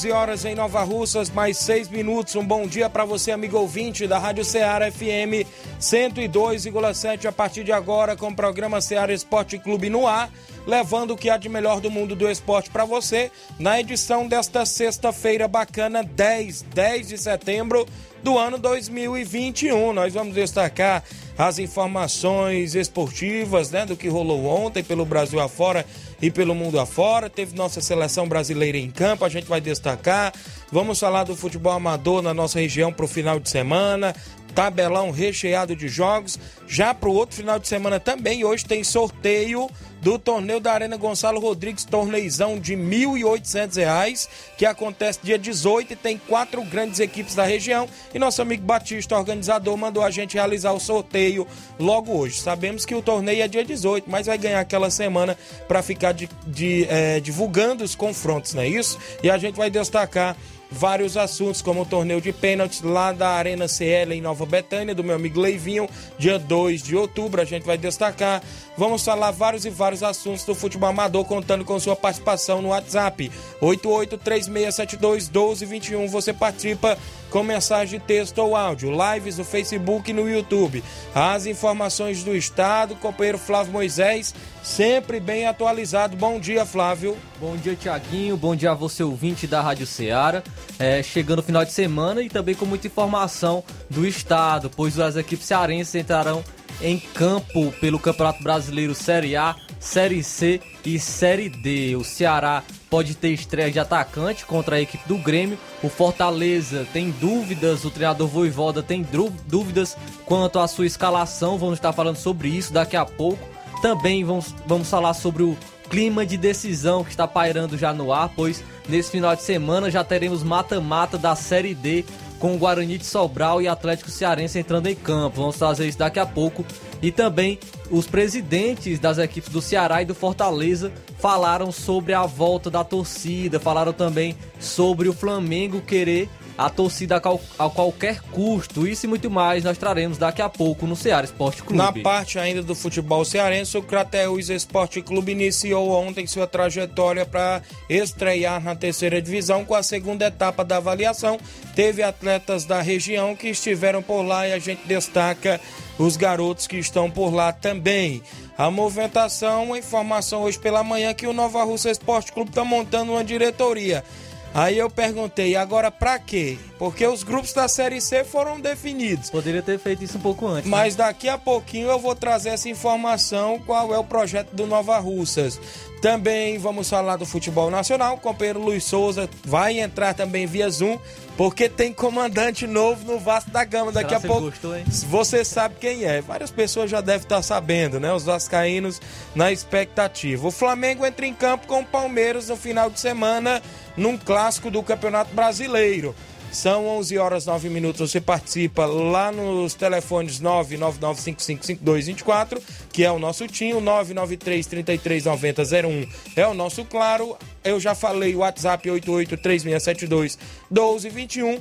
São 11 horas em Nova Russas, mais 6 minutos. Um bom dia para você, amigo ouvinte da Rádio Ceará FM 102,7 a partir de agora com o programa Ceará Esporte Clube no ar, levando o que há de melhor do mundo do esporte para você na edição desta sexta-feira bacana, 10, 10 de setembro do ano 2021. Nós vamos destacar as informações esportivas, né, do que rolou ontem pelo Brasil afora e pelo mundo afora. Teve nossa seleção brasileira em campo, a gente vai destacar. Vamos falar do futebol amador na nossa região para o final de semana. Tabelão recheado de jogos. Já para o outro final de semana também, hoje tem sorteio do torneio da Arena Gonçalo Rodrigues, torneizão de R$ 1.800, que acontece dia 18 e tem quatro grandes equipes da região. E nosso amigo Batista, organizador, mandou a gente realizar o sorteio logo hoje. Sabemos que o torneio é dia 18, mas vai ganhar aquela semana para ficar de, de, é, divulgando os confrontos, não é isso? E a gente vai destacar vários assuntos, como o torneio de pênaltis lá da Arena CL em Nova Betânia, do meu amigo Leivinho, dia 2 de outubro, a gente vai destacar. Vamos falar vários e vários assuntos do futebol amador, contando com sua participação no WhatsApp. 8836721221. Você participa com mensagem de texto ou áudio, lives no Facebook e no YouTube. As informações do estado, companheiro Flávio Moisés, sempre bem atualizado. Bom dia, Flávio. Bom dia, Tiaguinho. Bom dia a você, ouvinte da Rádio Ceará. É, chegando o final de semana e também com muita informação do estado, pois as equipes cearenses entrarão em campo pelo Campeonato Brasileiro Série A, Série C e Série D. O Ceará pode ter estreia de atacante contra a equipe do Grêmio. O Fortaleza tem dúvidas, o treinador Voivoda tem dúvidas quanto à sua escalação. Vamos estar falando sobre isso daqui a pouco. Também vamos, vamos falar sobre o clima de decisão que está pairando já no ar, pois nesse final de semana já teremos mata-mata da Série D com o Guarani de Sobral e Atlético Cearense entrando em campo. Vamos fazer isso daqui a pouco. E também os presidentes das equipes do Ceará e do Fortaleza falaram sobre a volta da torcida, falaram também sobre o Flamengo querer a torcida a, a, qualquer custo. Isso e muito mais nós traremos daqui a pouco no Ceará Esporte Clube. Na parte ainda do futebol cearense, o Crateus Esporte Clube iniciou ontem sua trajetória para estrear na terceira divisão com a segunda etapa da avaliação. Teve atletas da região que estiveram por lá e a gente destaca os garotos que estão por lá também. A movimentação, a informação hoje pela manhã que o Nova Russa Esporte Clube está montando uma diretoria Aí eu perguntei, agora pra quê? Porque os grupos da Série C foram definidos. Poderia ter feito isso um pouco antes. Né? Mas né? daqui a pouquinho eu vou trazer essa informação, qual é o projeto do Nova Russas. Também vamos falar do futebol nacional. O companheiro Luiz Souza vai entrar também via Zoom, porque tem comandante novo no Vasco da Gama. Daqui Será a pouco gostou, você sabe quem é. Várias pessoas já devem estar sabendo, né? Os vascaínos na expectativa. O Flamengo entra em campo com o Palmeiras no final de semana num clássico do Campeonato Brasileiro. São 11 horas 9 minutos. Você participa lá nos telefones 999555224, que é o nosso TIM, o 993339001 é o nosso Claro. Eu já falei, WhatsApp 8836721221,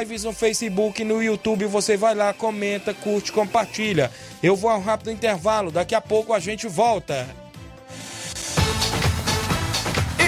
lives no Facebook, no YouTube, você vai lá, comenta, curte, compartilha. Eu vou a um rápido intervalo, daqui a pouco a gente volta.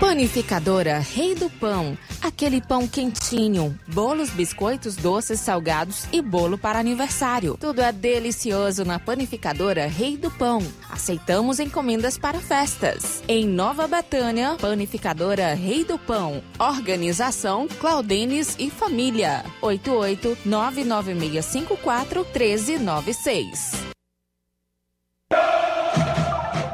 Panificadora Rei do Pão. Aquele pão quentinho, bolos, biscoitos, doces, salgados e bolo para aniversário. Tudo é delicioso na Panificadora Rei do Pão. Aceitamos encomendas para festas. Em Nova Betânia, Panificadora Rei do Pão. Organização Claudenes e Família. 88 99654 1396.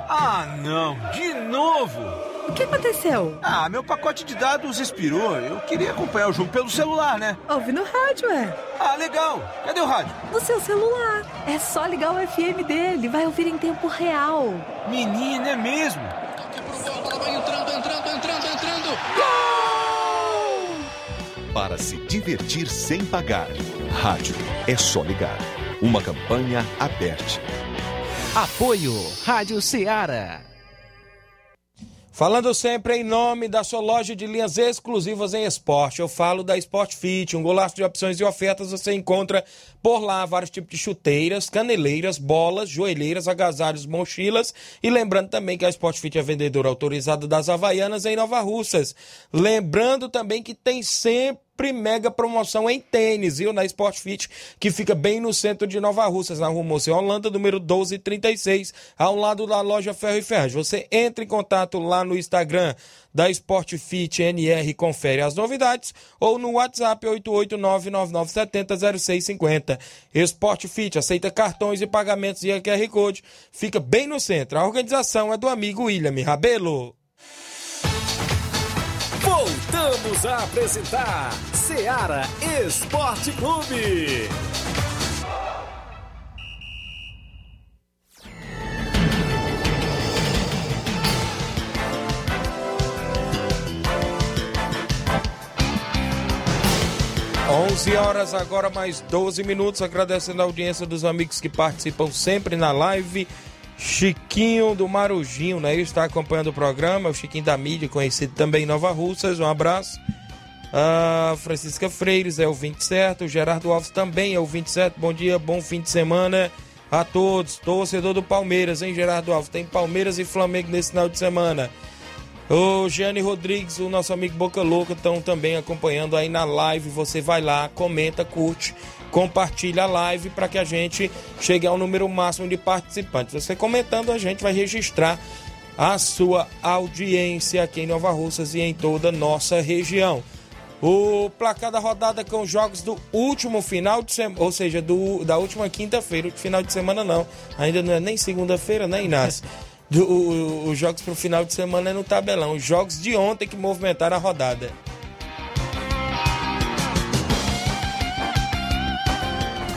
Ah, não, de novo! O que aconteceu? Ah, meu pacote de dados expirou. Eu queria acompanhar o jogo pelo celular, né? Ouve no rádio, é. Ah, legal. Cadê o rádio? No seu celular. É só ligar o FM dele. Vai ouvir em tempo real. Menina, é mesmo? Vai entrando, entrando, entrando, entrando. Gol! Para se divertir sem pagar. Rádio é só ligar. Uma campanha aberta. Apoio Rádio Ceará. Falando sempre em nome da sua loja de linhas exclusivas em esporte. Eu falo da Sport Fit, um golaço de opções e ofertas você encontra por lá vários tipos de chuteiras, caneleiras, bolas, joelheiras, agasalhos, mochilas. E lembrando também que a Sport Fit é vendedora autorizada das Havaianas em Nova Russas. Lembrando também que tem sempre sempre mega promoção em tênis, viu? Na Sport Fit, que fica bem no centro de Nova Russas, na rua Moça Holanda, número 1236, ao lado da loja Ferro e Ferro. Você entra em contato lá no Instagram da Sport Fit NR confere as novidades ou no WhatsApp 88999700650. Sport Fit aceita cartões e pagamentos e QR Code, fica bem no centro. A organização é do amigo William Rabelo. Voltamos a apresentar Seara Esporte Clube. Onze horas agora mais 12 minutos, agradecendo a audiência dos amigos que participam sempre na live Chiquinho do Marujinho, né? Ele está acompanhando o programa, o Chiquinho da mídia, conhecido também em Nova Russas, um abraço. A Francisca Freires é o 20 certo, o Gerardo Alves também é o 20 certo. Bom dia, bom fim de semana a todos. Torcedor do Palmeiras, hein, Gerardo Alves? Tem Palmeiras e Flamengo nesse final de semana. O Gianni Rodrigues, o nosso amigo Boca Louca, estão também acompanhando aí na live. Você vai lá, comenta, curte compartilha a live para que a gente chegue ao número máximo de participantes. Você comentando, a gente vai registrar a sua audiência aqui em Nova Russas e em toda a nossa região. O placar da rodada com os jogos do último final de semana, ou seja, do, da última quinta-feira, final de semana não, ainda não é nem segunda-feira, né, Inácio? Do, o, os jogos para o final de semana é no tabelão, os jogos de ontem que movimentaram a rodada.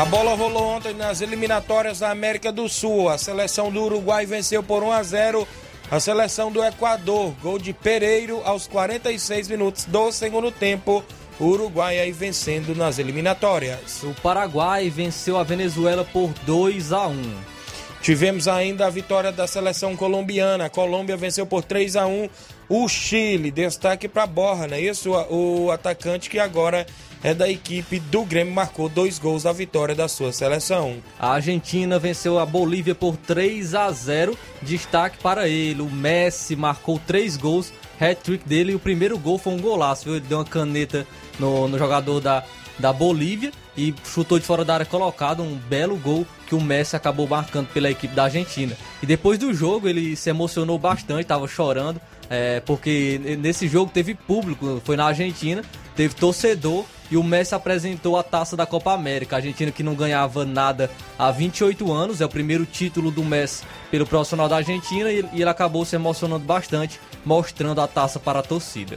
A bola rolou ontem nas eliminatórias da América do Sul. A seleção do Uruguai venceu por 1 a 0 a seleção do Equador. Gol de Pereiro aos 46 minutos do segundo tempo. O Uruguai aí vencendo nas eliminatórias. O Paraguai venceu a Venezuela por 2 a 1. Tivemos ainda a vitória da seleção colombiana. A Colômbia venceu por 3 a 1 o Chile. Destaque para Borra, não é isso? O atacante que agora é da equipe do Grêmio, marcou dois gols da vitória da sua seleção. A Argentina venceu a Bolívia por 3 a 0. Destaque para ele, o Messi marcou três gols, hat-trick dele e o primeiro gol foi um golaço, viu? Ele deu uma caneta no, no jogador da, da Bolívia e chutou de fora da área colocado, um belo gol que o Messi acabou marcando pela equipe da Argentina. E depois do jogo ele se emocionou bastante, estava chorando, é, porque nesse jogo teve público, foi na Argentina, teve torcedor e o Messi apresentou a taça da Copa América. A Argentina que não ganhava nada há 28 anos, é o primeiro título do Messi pelo profissional da Argentina e ele acabou se emocionando bastante, mostrando a taça para a torcida.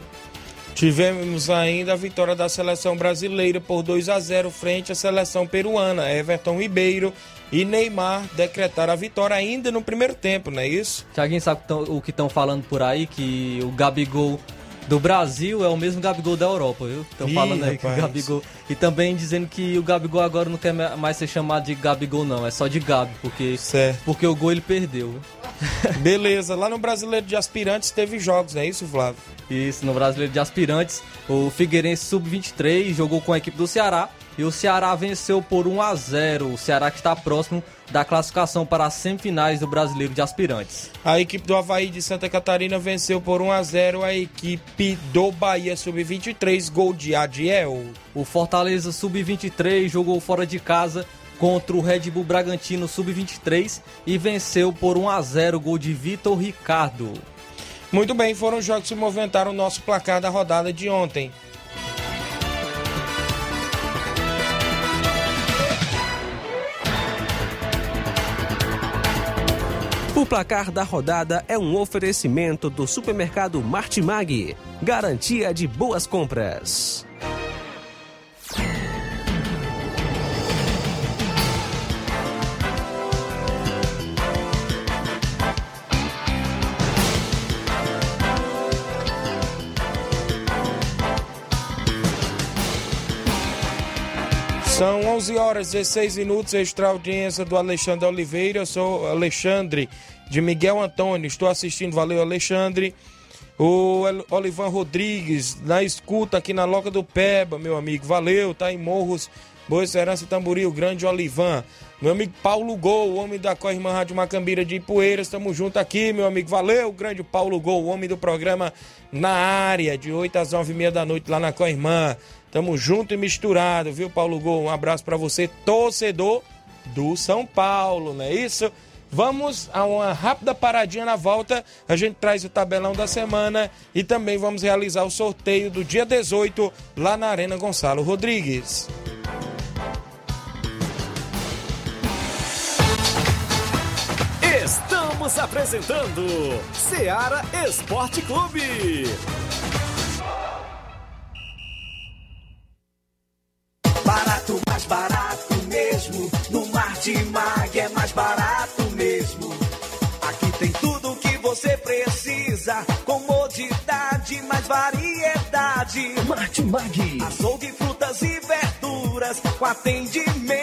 Tivemos ainda a vitória da seleção brasileira por 2 a 0 frente à seleção peruana. Everton Ribeiro e Neymar decretaram a vitória ainda no primeiro tempo, não é isso? Tiaguinho, sabe o que estão falando por aí? Que o Gabigol do Brasil é o mesmo Gabigol da Europa, viu? Estão falando aí que o. Gabigol. E também dizendo que o Gabigol agora não quer mais ser chamado de Gabigol, não, é só de Gabi, porque, Certo. porque o gol ele perdeu. Beleza, lá no Brasileiro de Aspirantes teve jogos, não é isso, Flávio? Isso, no Brasileiro de Aspirantes, o Figueirense Sub-23 jogou com a equipe do Ceará e o Ceará venceu por 1 a 0 O Ceará que está próximo da classificação para as semifinais do Brasileiro de Aspirantes. A equipe do Havaí de Santa Catarina venceu por 1 a 0 a equipe do Bahia Sub-23, gol de Adiel. O Fortaleza Sub-23 jogou fora de casa contra o Red Bull Bragantino Sub-23 e venceu por 1 a 0 gol de Vitor Ricardo. Muito bem, foram os jogos que movimentaram o nosso placar da rodada de ontem. Placar da rodada é um oferecimento do supermercado Martimag. Garantia de boas compras. São 11 horas e 16 minutos, extra audiência do Alexandre Oliveira. Eu sou Alexandre de Miguel Antônio. Estou assistindo, valeu Alexandre. O Olivan Rodrigues, na escuta aqui na Loca do Peba, meu amigo. Valeu, tá em Morros, Boa Serança Tamboril, grande Olivan. Meu amigo Paulo Gol, o homem da Corrimã Rádio Macambira de Ipueiras. Tamo junto aqui, meu amigo. Valeu, grande Paulo Gol, o homem do programa na área, de 8 às 9 e meia da noite lá na Corrimã. Tamo junto e misturado, viu, Paulo Gol? Um abraço pra você, torcedor do São Paulo, não é isso? Vamos a uma rápida paradinha na volta. A gente traz o tabelão da semana e também vamos realizar o sorteio do dia 18 lá na Arena Gonçalo Rodrigues. Estamos apresentando Seara Esporte Clube. Martimag. Açougue, frutas e verduras. Com atendimento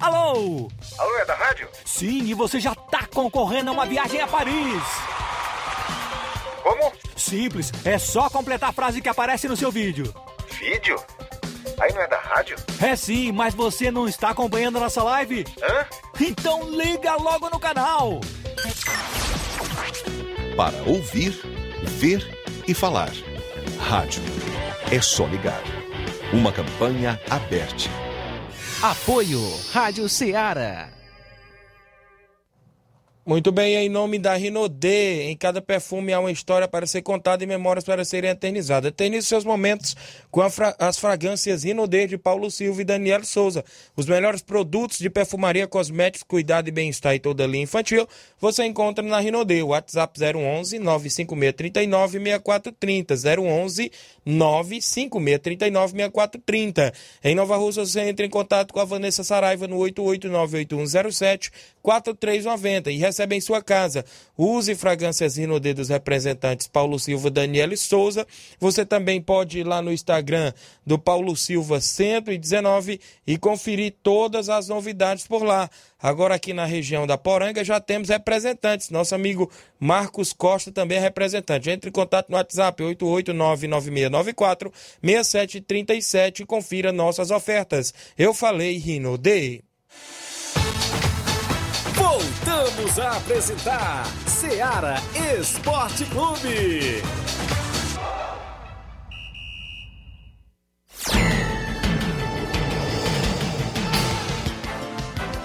Alô? Alô, é da rádio? Sim, e você já tá concorrendo a uma viagem a Paris. Como? Simples, é só completar a frase que aparece no seu vídeo. Vídeo? Aí não é da rádio? É sim, mas você não está acompanhando a nossa live? Hã? Então liga logo no canal. Para ouvir, ver e falar. Rádio. É só ligar. Uma campanha aberta. Apoio Rádio Ceará. Muito bem, em nome da Rinodê, em cada perfume há uma história para ser contada e memórias para serem eternizadas. Eternize seus momentos com fra- as fragrâncias Rinodê de Paulo Silva e Daniel Souza. Os melhores produtos de perfumaria, cosméticos, cuidado e bem-estar e toda linha infantil você encontra na Rinodê. WhatsApp 011 95639 6430 011 95639 6430. Em Nova Rússia você entra em contato com a Vanessa Saraiva no 8898107 4390 e recebe em sua casa. Use fragrâncias Rinodê dos representantes Paulo Silva, Daniela e Souza. Você também pode ir lá no Instagram do Paulo Silva 119 e conferir todas as novidades por lá. Agora aqui na região da Poranga já temos representantes. Nosso amigo Marcos Costa também é representante. Entre em contato no WhatsApp 8899694 6737 e confira nossas ofertas. Eu falei Rinodê. Voltamos a apresentar Seara Esporte Clube.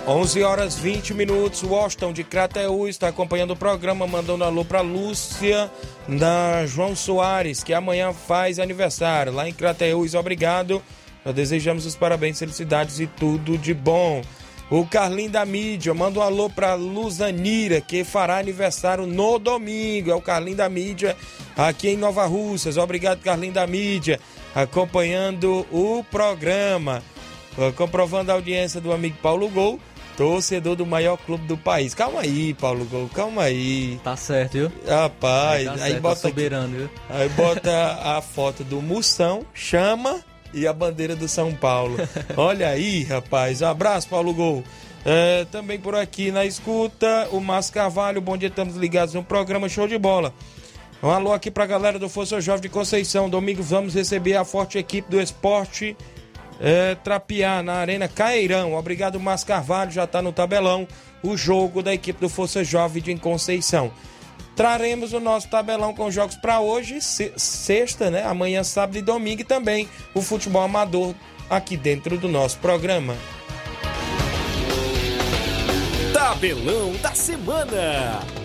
11 horas 20 minutos. Washington de Crateú está acompanhando o programa, mandando alô para Lúcia da João Soares, que amanhã faz aniversário lá em Crateús. Obrigado. Nós desejamos os parabéns, felicidades e tudo de bom. O Carlinho da Mídia, manda um alô para Luzanira, que fará aniversário no domingo. É o Carlinho da Mídia aqui em Nova Russas. Obrigado, Carlinho da Mídia, acompanhando o programa. Comprovando a audiência do amigo Paulo Gol torcedor do maior clube do país. Calma aí, Paulo Gol, calma aí. Tá certo, viu? Rapaz, tá aí certo, bota tá soberano, viu? Aí bota a foto do Moção, chama e a bandeira do São Paulo. Olha aí, rapaz. Um abraço, Paulo Gol. É, também por aqui na escuta, o Márcio Carvalho. Bom dia, estamos ligados no programa Show de Bola. Um alô aqui pra galera do Força Jovem de Conceição. Domingo vamos receber a forte equipe do esporte é, na Arena Caeirão. Obrigado, Márcio Carvalho. Já tá no tabelão o jogo da equipe do Força Jovem de Conceição. Traremos o nosso tabelão com jogos para hoje, sexta, né? Amanhã, sábado e domingo e também o futebol amador aqui dentro do nosso programa. Tabelão da Semana.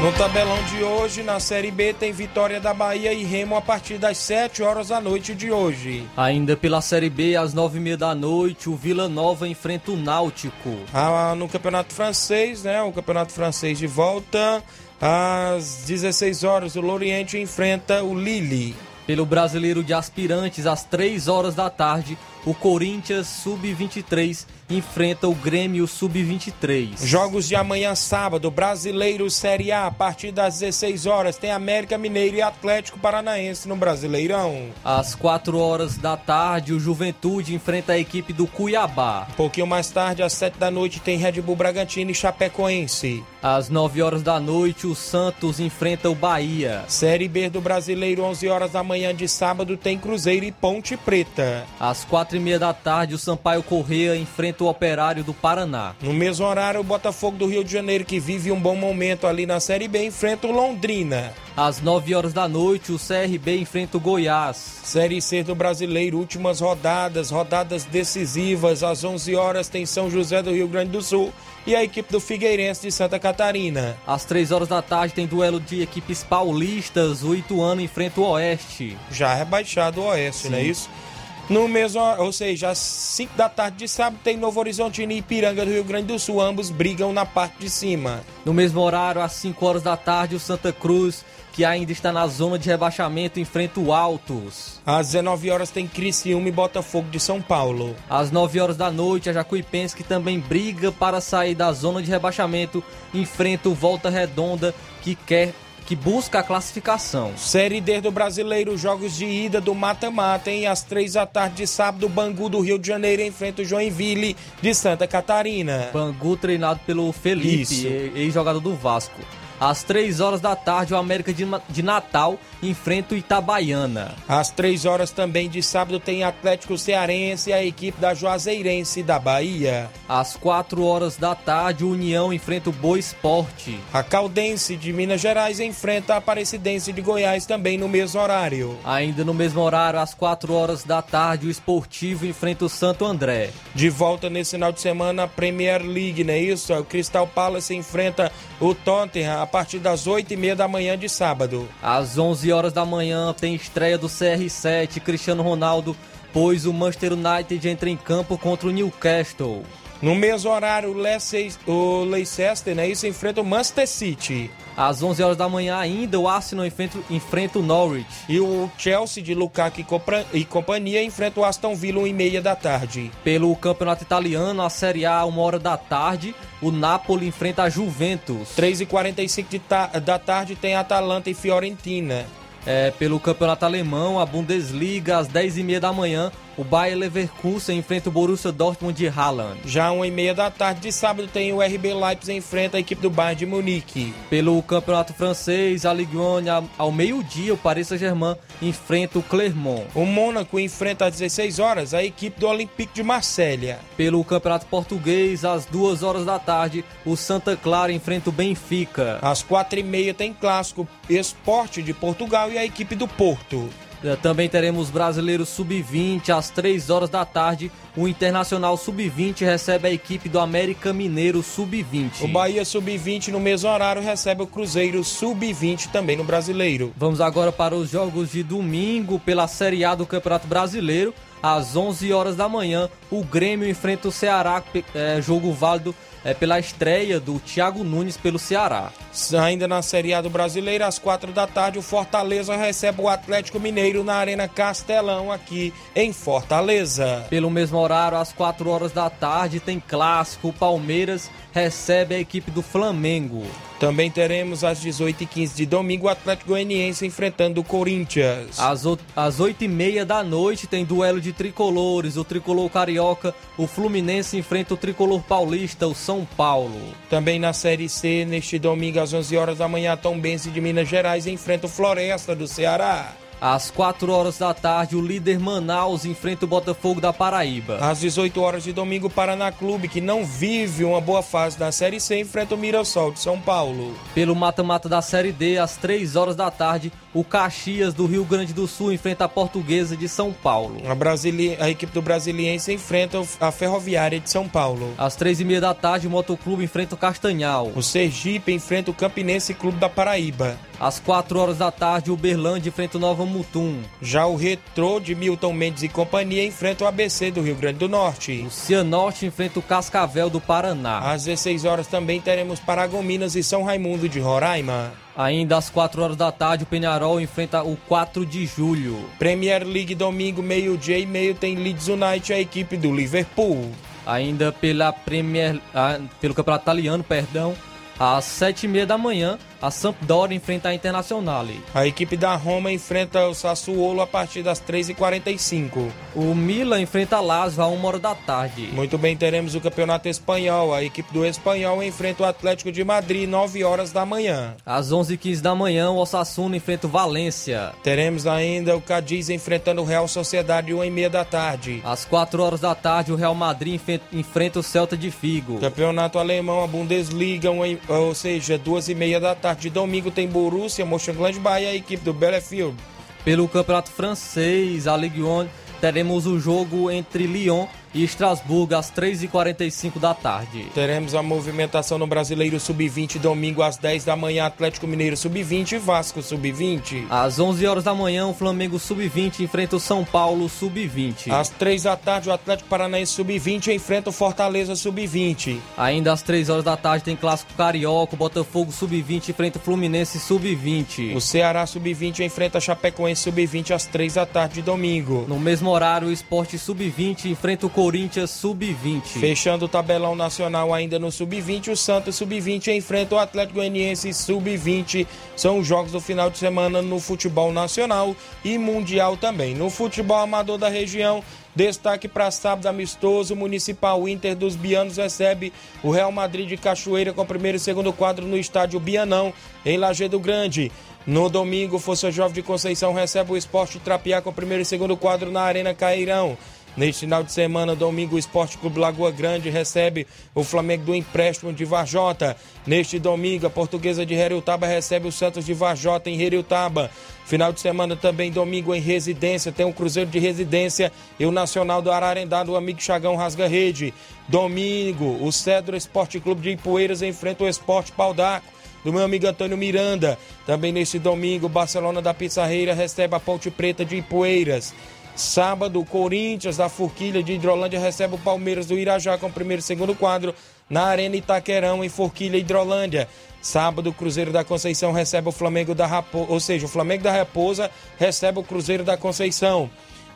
No tabelão de hoje, na Série B, tem Vitória da Bahia e Remo a partir das 7 horas da noite de hoje. Ainda pela Série B, às 9h30 da noite, o Vila Nova enfrenta o Náutico. Ah, no Campeonato Francês, né? O Campeonato Francês de volta. Às 16 horas, o Loriente enfrenta o Lille. Pelo Brasileiro de Aspirantes, às 3 horas da tarde, o Corinthians Sub-23 enfrenta o Grêmio Sub-23. Jogos de amanhã, sábado, Brasileiro Série A, a partir das 16 horas, tem América Mineiro e Atlético Paranaense no Brasileirão. Às 4 horas da tarde, o Juventude enfrenta a equipe do Cuiabá. Um pouquinho mais tarde, às 7 da noite, tem Red Bull Bragantino e Chapecoense. Às 9 horas da noite, o Santos enfrenta o Bahia. Série B do Brasileiro, 11 horas da manhã de sábado, tem Cruzeiro e Ponte Preta. Às 4 e meia da tarde, o Sampaio Correia enfrenta o Operário do Paraná. No mesmo horário, o Botafogo do Rio de Janeiro, que vive um bom momento ali na Série B, enfrenta o Londrina. Às 9 horas da noite, o CRB enfrenta o Goiás. Série C do Brasileiro, últimas rodadas, rodadas decisivas. Às 11 horas tem São José do Rio Grande do Sul e a equipe do Figueirense de Santa Catarina. Às 3 horas da tarde tem duelo de equipes paulistas. O Ituano enfrenta o Oeste. Já rebaixado o Oeste, Sim. não é isso? No mesmo, ou seja, às 5 da tarde de sábado tem Novo Horizonte e Ipiranga do Rio Grande do Sul, ambos brigam na parte de cima. No mesmo horário, às 5 horas da tarde, o Santa Cruz, que ainda está na zona de rebaixamento, enfrenta o Altos. Às 19 horas tem Criciúma e Botafogo de São Paulo. Às 9 horas da noite, a Jacuipense, que também briga para sair da zona de rebaixamento, enfrenta o Volta Redonda, que quer que busca a classificação. Série D do Brasileiro, jogos de ida do mata-mata, em às três da tarde de sábado, Bangu do Rio de Janeiro enfrenta o Joinville de Santa Catarina. Bangu treinado pelo Felipe, ex-jogador do Vasco. Às 3 horas da tarde, o América de Natal enfrenta o Itabaiana. Às 3 horas também de sábado tem Atlético Cearense e a equipe da Juazeirense da Bahia. Às 4 horas da tarde, o União enfrenta o Boa Esporte. A Caldense de Minas Gerais enfrenta a Aparecidense de Goiás também no mesmo horário. Ainda no mesmo horário, às 4 horas da tarde, o Esportivo enfrenta o Santo André. De volta nesse final de semana, a Premier League, não é isso? O Crystal Palace enfrenta o Tottenham partir das 8 e meia da manhã de sábado. Às 11 horas da manhã tem estreia do CR7, Cristiano Ronaldo, pois o Manchester United entra em campo contra o Newcastle. No mesmo horário, o Leicester, né, isso enfrenta o Manchester City. Às 11 horas da manhã ainda, o Arsenal enfrenta, enfrenta o Norwich. E o Chelsea de Lukaku e companhia enfrenta o Aston Villa 1 e meia da tarde. Pelo Campeonato Italiano, a Série A, 1 hora da tarde, o Napoli enfrenta a Juventus. 3 e 45 ta da tarde tem Atalanta e Fiorentina. É, pelo Campeonato Alemão, a Bundesliga, às 10h30 da manhã, o Bayer Leverkusen enfrenta o Borussia Dortmund de Haaland. Já uma e meia da tarde de sábado tem o RB Leipzig enfrenta a equipe do Bayern de Munique. Pelo campeonato francês, a Ligue 1 ao meio-dia o Paris Saint-Germain enfrenta o Clermont. O Mônaco enfrenta às 16 horas a equipe do Olympique de Marselha. Pelo campeonato português, às 2 horas da tarde, o Santa Clara enfrenta o Benfica. Às 4 e meia tem clássico Esporte de Portugal e a equipe do Porto. Eh, Também teremos Brasileiro Sub-20 às 3 horas da tarde. O Internacional Sub-20 recebe a equipe do América Mineiro Sub-20. O Bahia Sub-20 no mesmo horário recebe o Cruzeiro Sub-20 também no Brasileiro. Vamos agora para os jogos de domingo pela Série A do Campeonato Brasileiro. Às 11 horas da manhã, o Grêmio enfrenta o Ceará, é, jogo válido é, pela estreia do Thiago Nunes pelo Ceará. Ainda na Série A do Brasileiro, às quatro da tarde, o Fortaleza recebe o Atlético Mineiro na Arena Castelão, aqui em Fortaleza. Pelo mesmo horário, às 4 horas da tarde, tem clássico. Palmeiras recebe a equipe do Flamengo. Também teremos às 18h15 de domingo o Atlético Goianiense enfrentando o Corinthians. Às, o- às 8h30 da noite tem duelo de tricolores. O tricolor carioca, o Fluminense enfrenta o tricolor paulista, o São Paulo. Também na Série C, neste domingo às 11 horas da manhã, a Tombense de Minas Gerais enfrenta o Floresta do Ceará. Às 4 horas da tarde, o líder Manaus enfrenta o Botafogo da Paraíba. Às 18 horas de domingo, o Paraná Clube, que não vive uma boa fase na Série C, enfrenta o Mirassol de São Paulo. Pelo mata-mata da Série D, às 3 horas da tarde, o Caxias do Rio Grande do Sul enfrenta a Portuguesa de São Paulo. A, Brasili... a equipe do Brasiliense enfrenta a Ferroviária de São Paulo. Às 3 e meia da tarde, o Motoclube enfrenta o Castanhal. O Sergipe enfrenta o Campinense Clube da Paraíba. Às 4 horas da tarde, o Berlândia enfrenta o Nova Mutum. Já o Retrô de Milton Mendes e companhia enfrenta o ABC do Rio Grande do Norte. O Cianorte enfrenta o Cascavel do Paraná. Às 16 horas também teremos Paragominas e São Raimundo de Roraima. Ainda às 4 horas da tarde, o Penharol enfrenta o 4 de julho. Premier League domingo, meio-dia e meio, tem Leeds United, a equipe do Liverpool. Ainda pela Premier, ah, pelo Campeonato Italiano, perdão, às 7 e meia da manhã, a Sampdoria enfrenta a Internazionale. A equipe da Roma enfrenta o Sassuolo a partir das 3h45. O Milan enfrenta a Lazio a 1 hora da tarde. Muito bem, teremos o Campeonato Espanhol. A equipe do Espanhol enfrenta o Atlético de Madrid, 9 horas da manhã. Às 11h15 da manhã, o Osasuna enfrenta o Valência. Teremos ainda o Cadiz enfrentando o Real Sociedade, 1h30 da tarde. Às 4 horas da tarde, o Real Madrid enfrenta o Celta de Figo. Campeonato Alemão, a Bundesliga, ou seja, 2h30 da tarde. De domingo tem Borussia, Mönchengladbach e a equipe do Bielefeld. Pelo Campeonato Francês, a Ligue 1, teremos o jogo entre Lyon e Estrasburgo às 3h45 da tarde. Teremos a movimentação no Brasileiro Sub-20, domingo às 10 da manhã, Atlético Mineiro Sub-20 e Vasco Sub-20. Às 11 horas da manhã, o Flamengo Sub-20 enfrenta o São Paulo Sub-20. Às 3 da tarde, o Atlético Paranaense Sub-20 enfrenta o Fortaleza Sub-20. Ainda às 3 horas da tarde tem Clássico Carioca, o Botafogo Sub-20 enfrenta o Fluminense Sub-20. O Ceará Sub-20 enfrenta a Chapecoense Sub-20 às 3 da tarde de domingo. No mesmo horário, o Esporte Sub-20 enfrenta o Corinthians Sub-20. Fechando o tabelão nacional ainda no Sub-20, o Santos Sub-20 enfrenta o Atlético Goianiense Sub-20. São os jogos do final de semana no futebol nacional e mundial também. No futebol amador da região, destaque para sábado amistoso, Municipal Inter dos Bianos recebe o Real Madrid de Cachoeira com o primeiro e segundo quadro no estádio Bianão, em Lajeado Grande. No domingo, Força Jovem de Conceição recebe o Esporte Trapiá com o primeiro e segundo quadro na Arena Cairão. Neste final de semana, domingo, o Esporte Clube Lagoa Grande recebe o Flamengo do empréstimo de Varjota. Neste domingo, a Portuguesa de Heriutaba recebe o Santos de Varjota em Heriutaba. Final de semana também, domingo, em residência, tem o Cruzeiro de Residência e o Nacional do Ararendá do amigo Chagão Rasga Rede. Domingo, o Cedro Esporte Clube de Ipueiras enfrenta o Esporte Paldaco do meu amigo Antônio Miranda. Também neste domingo, Barcelona da Pizzarreira recebe a Ponte Preta de Ipueiras. Sábado, Corinthians da Forquilha de Hidrolândia recebe o Palmeiras do Irajá com o primeiro e segundo quadro na Arena Itaquerão, em Forquilha, Hidrolândia. Sábado, Cruzeiro da Conceição recebe o Flamengo da Raposa, ou seja, o Flamengo da Raposa recebe o Cruzeiro da Conceição.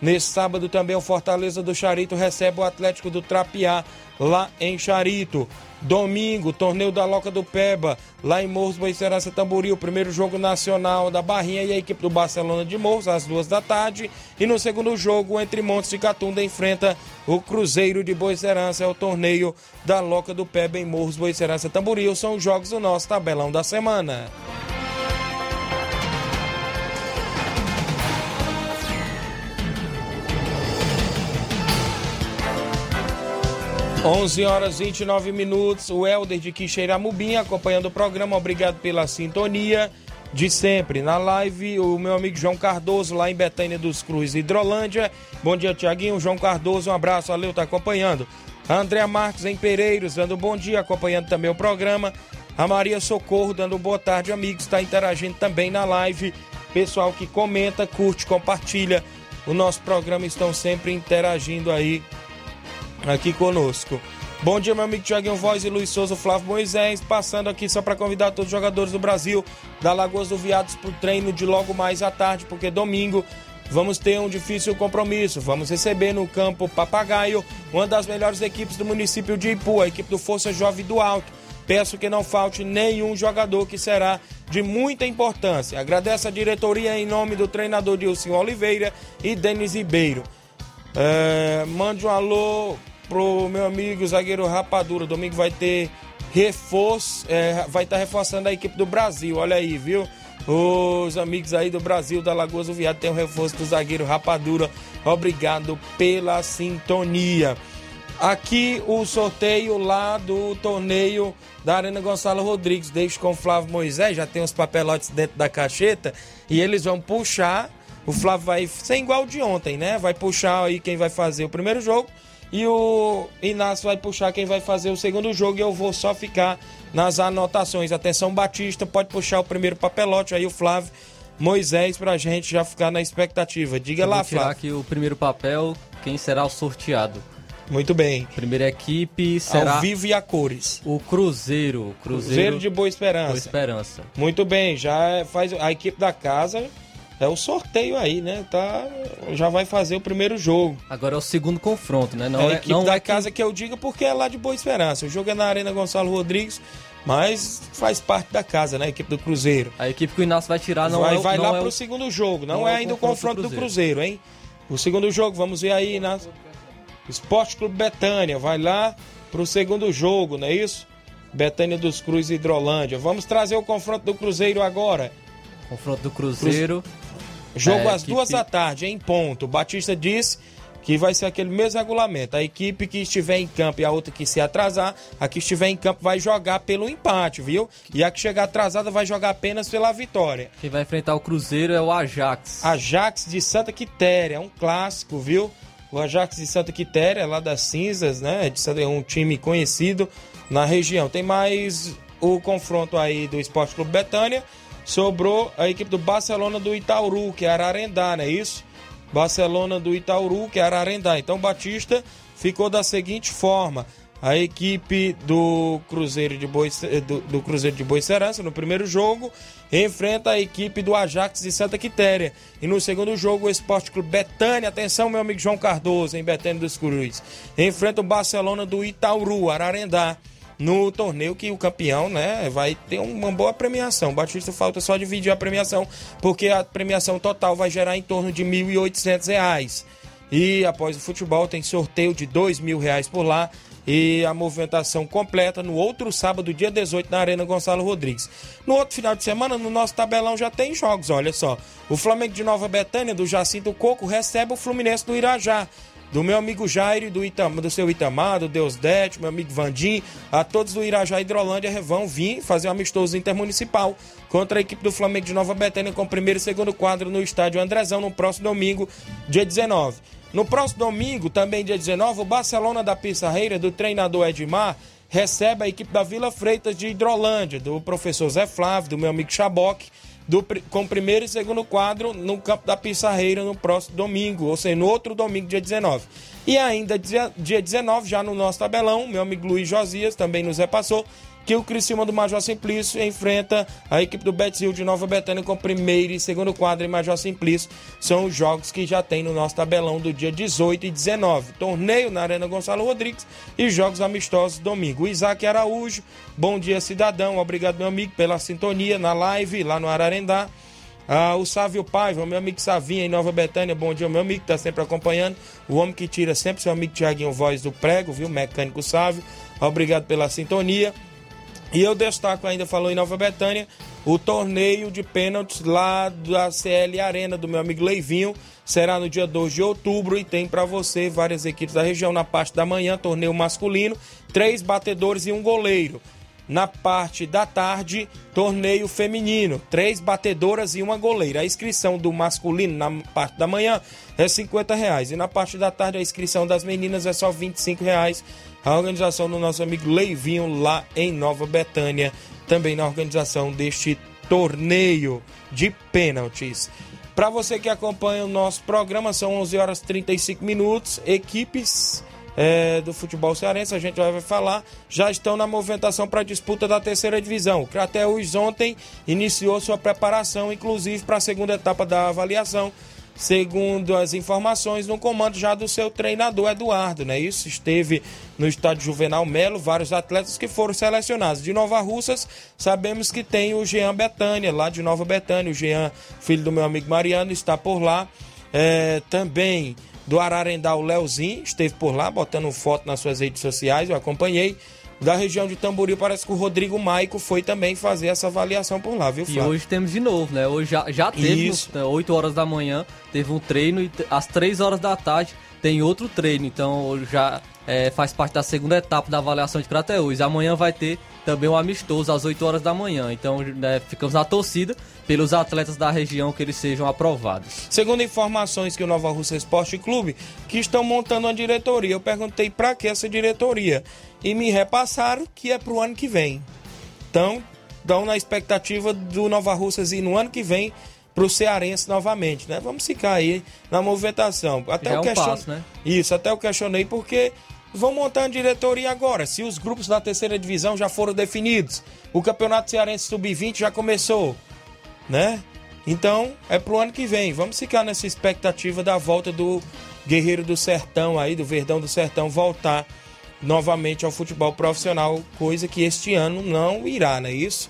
Nesse sábado também o Fortaleza do Charito recebe o Atlético do Trapiá lá em Charito. Domingo, torneio da Loca do Peba, lá em Morros, Boicerança Tamboril, primeiro jogo nacional da Barrinha e a equipe do Barcelona de Morros, às duas da tarde. E no segundo jogo, entre Montes e Catunda, enfrenta o Cruzeiro de Boicerança, é o torneio da Loca do Peba em Morros, Boicerança Tamboril. São os jogos do nosso tabelão da semana. 11 horas 29 minutos. O Helder de Quixeiramubim acompanhando o programa. Obrigado pela sintonia. de sempre. Na live, o meu amigo João Cardoso, lá em Betânia dos Cruz, Hidrolândia. Bom dia, Tiaguinho. João Cardoso, um abraço, valeu, tá acompanhando. A Andréa Marques em Pereiros, dando bom dia, acompanhando também o programa. A Maria Socorro, dando boa tarde, amigos, está interagindo também na live. Pessoal que comenta, curte, compartilha o nosso programa, estão sempre interagindo aí aqui conosco. Bom dia, meu amigo Tiaguinho Voz e Luiz Souza, Flávio Moisés, passando aqui só para convidar todos os jogadores do Brasil da Lagoas do Viados para o treino de logo mais à tarde, porque domingo vamos ter um difícil compromisso. Vamos receber no campo Papagaio, uma das melhores equipes do município de Ipu, a equipe do Força Jovem do Alto. Peço que não falte nenhum jogador que será de muita importância. Agradeço a diretoria em nome do treinador Dilson Oliveira e Denis Ribeiro. É, mande um alô pro meu amigo zagueiro Rapadura. Domingo vai ter reforço, é, vai estar tá reforçando a equipe do Brasil. Olha aí, viu? Os amigos aí do Brasil, da Lagoa do Viado, tem o um reforço do zagueiro Rapadura. Obrigado pela sintonia. Aqui o sorteio lá do torneio da Arena Gonçalo Rodrigues. Deixo com o Flávio Moisés, já tem os papelotes dentro da cacheta e eles vão puxar. O Flávio vai ser igual de ontem, né? Vai puxar aí quem vai fazer o primeiro jogo e o Inácio vai puxar quem vai fazer o segundo jogo e eu vou só ficar nas anotações. Atenção, Batista pode puxar o primeiro papelote, aí o Flávio Moisés pra gente já ficar na expectativa. Diga eu lá, vou tirar Flávio. aqui o primeiro papel, quem será o sorteado. Muito bem. Primeira equipe será. Ao vivo e a cores. O Cruzeiro. Cruzeiro, Cruzeiro de Boa Esperança. Boa Esperança. Muito bem, já faz. A equipe da casa é o sorteio aí, né? Tá, já vai fazer o primeiro jogo. Agora é o segundo confronto, né? Não é a é, equipe não da é casa que... que eu diga porque é lá de Boa Esperança. O jogo é na Arena Gonçalo Rodrigues, mas faz parte da casa, né? A equipe do Cruzeiro. A equipe que o Inácio vai tirar não vai, é Vai não lá é pro o... segundo jogo, não, não é é o ainda o confronto do do Cruzeiro, hein? O segundo jogo, vamos ver aí, Inácio. Esporte Clube Betânia vai lá pro segundo jogo, não é isso? Betânia dos Cruz e Hidrolândia. Vamos trazer o confronto do Cruzeiro agora. Confronto do Cruzeiro. Jogo É, às equipe- duas da tarde, em ponto. O Batista disse que vai ser aquele mesmo regulamento. A equipe que estiver em campo e a outra que se atrasar, a que estiver em campo vai jogar pelo empate, viu? E a que chegar atrasada vai jogar apenas pela vitória. Quem vai enfrentar o Cruzeiro é o Ajax. Ajax de Santa Quitéria, é um clássico, viu? O Ajax de Santa Quitéria, lá das cinzas, né? É um time conhecido na região. Tem mais o confronto aí do Esporte Clube Betânia. Sobrou a equipe do Barcelona do Itauru, que é Ararendá, não é isso? Barcelona do Itauru, que é Ararendá. Então, Batista ficou da seguinte forma: a equipe do Cruzeiro de Boi, do, do Cruzeiro de Boicerança, no primeiro jogo, enfrenta a equipe do Ajax de Santa Quitéria. E no segundo jogo, o Esporte Clube Betânia, atenção, meu amigo João Cardoso, em Betânia dos Cruz, enfrenta o Barcelona do Itauru, Ararendá. No torneio que o campeão, né, vai ter uma boa premiação. Batista falta só dividir a premiação, porque a premiação total vai gerar em torno de 1.800 reais. E após o futebol tem sorteio de mil reais por lá e a movimentação completa no outro sábado, dia 18, na Arena Gonçalo Rodrigues. No outro final de semana, no nosso tabelão já tem jogos, olha só. O Flamengo de Nova Betânia, do Jacinto Coco, recebe o Fluminense do Irajá. Do meu amigo Jair, do, Itam, do seu Itamar, do Deus Dete, meu amigo Vandim, a todos do Irajá Hidrolândia vão vir fazer um amistoso intermunicipal contra a equipe do Flamengo de Nova Betânia com o primeiro e segundo quadro no estádio Andrezão no próximo domingo, dia 19. No próximo domingo, também dia 19, o Barcelona da Pissarreira, do treinador Edmar, recebe a equipe da Vila Freitas de Hidrolândia, do professor Zé Flávio, do meu amigo Chaboc, do, com o primeiro e segundo quadro no campo da Pissarreira no próximo domingo, ou seja, no outro domingo, dia 19. E ainda dia, dia 19, já no nosso tabelão, meu amigo Luiz Josias também nos repassou que o Criciúma do Major Simplício enfrenta a equipe do Betis de Nova Betânia com primeiro e segundo quadro em Major Simplício. São os jogos que já tem no nosso tabelão do dia 18 e 19. Torneio na Arena Gonçalo Rodrigues e jogos amistosos domingo. Isaac Araújo, bom dia cidadão, obrigado meu amigo pela sintonia na live lá no Ararendá. Ah, o Sávio Paiva, meu amigo Savinha em Nova Betânia, bom dia, meu amigo, que tá sempre acompanhando. O homem que tira sempre seu amigo Tiaguinho Voz do Prego, viu? Mecânico Sávio, obrigado pela sintonia. E eu destaco ainda, falou em Nova Betânia, o torneio de pênaltis lá da CL Arena do meu amigo Leivinho. Será no dia 2 de outubro e tem para você várias equipes da região na parte da manhã, torneio masculino, três batedores e um goleiro. Na parte da tarde, torneio feminino, três batedoras e uma goleira. A inscrição do masculino na parte da manhã é 50 reais e na parte da tarde a inscrição das meninas é só 25 reais. A organização do nosso amigo Leivinho lá em Nova Betânia, também na organização deste torneio de pênaltis. Para você que acompanha o nosso programa, são 11 horas 35 minutos, equipes é, do futebol cearense, a gente vai falar, já estão na movimentação para a disputa da terceira divisão. O Crateus ontem iniciou sua preparação, inclusive para a segunda etapa da avaliação, segundo as informações, no comando já do seu treinador Eduardo, né? Isso esteve no estádio Juvenal Melo, vários atletas que foram selecionados. De Nova Russas, sabemos que tem o Jean Betânia, lá de Nova Betânia, o Jean, filho do meu amigo Mariano, está por lá. É, também do Ararendá, o Leozinho, esteve por lá, botando foto nas suas redes sociais, eu acompanhei. Da região de Tamboril, parece que o Rodrigo Maico foi também fazer essa avaliação por lá, viu, Flávio? E hoje temos de novo, né? Hoje já, já teve, Isso. 8 horas da manhã, teve um treino e às 3 horas da tarde tem outro treino. Então já é, faz parte da segunda etapa da avaliação de Crateús. Amanhã vai ter também um amistoso às 8 horas da manhã. Então né, ficamos na torcida pelos atletas da região que eles sejam aprovados. Segundo informações que o Nova Rússia Esporte Clube, que estão montando uma diretoria. Eu perguntei para que essa diretoria e me repassaram que é para o ano que vem. Então, dão na expectativa do Nova Russas ir no ano que vem para o Cearense novamente, né? Vamos ficar aí na movimentação. Até Já o é um question... passo, né? Isso, até eu questionei porque vão montar uma diretoria agora. Se os grupos da terceira divisão já foram definidos, o Campeonato Cearense Sub-20 já começou, né? Então, é pro ano que vem. Vamos ficar nessa expectativa da volta do Guerreiro do Sertão aí, do Verdão do Sertão voltar novamente ao futebol profissional, coisa que este ano não irá, não é isso?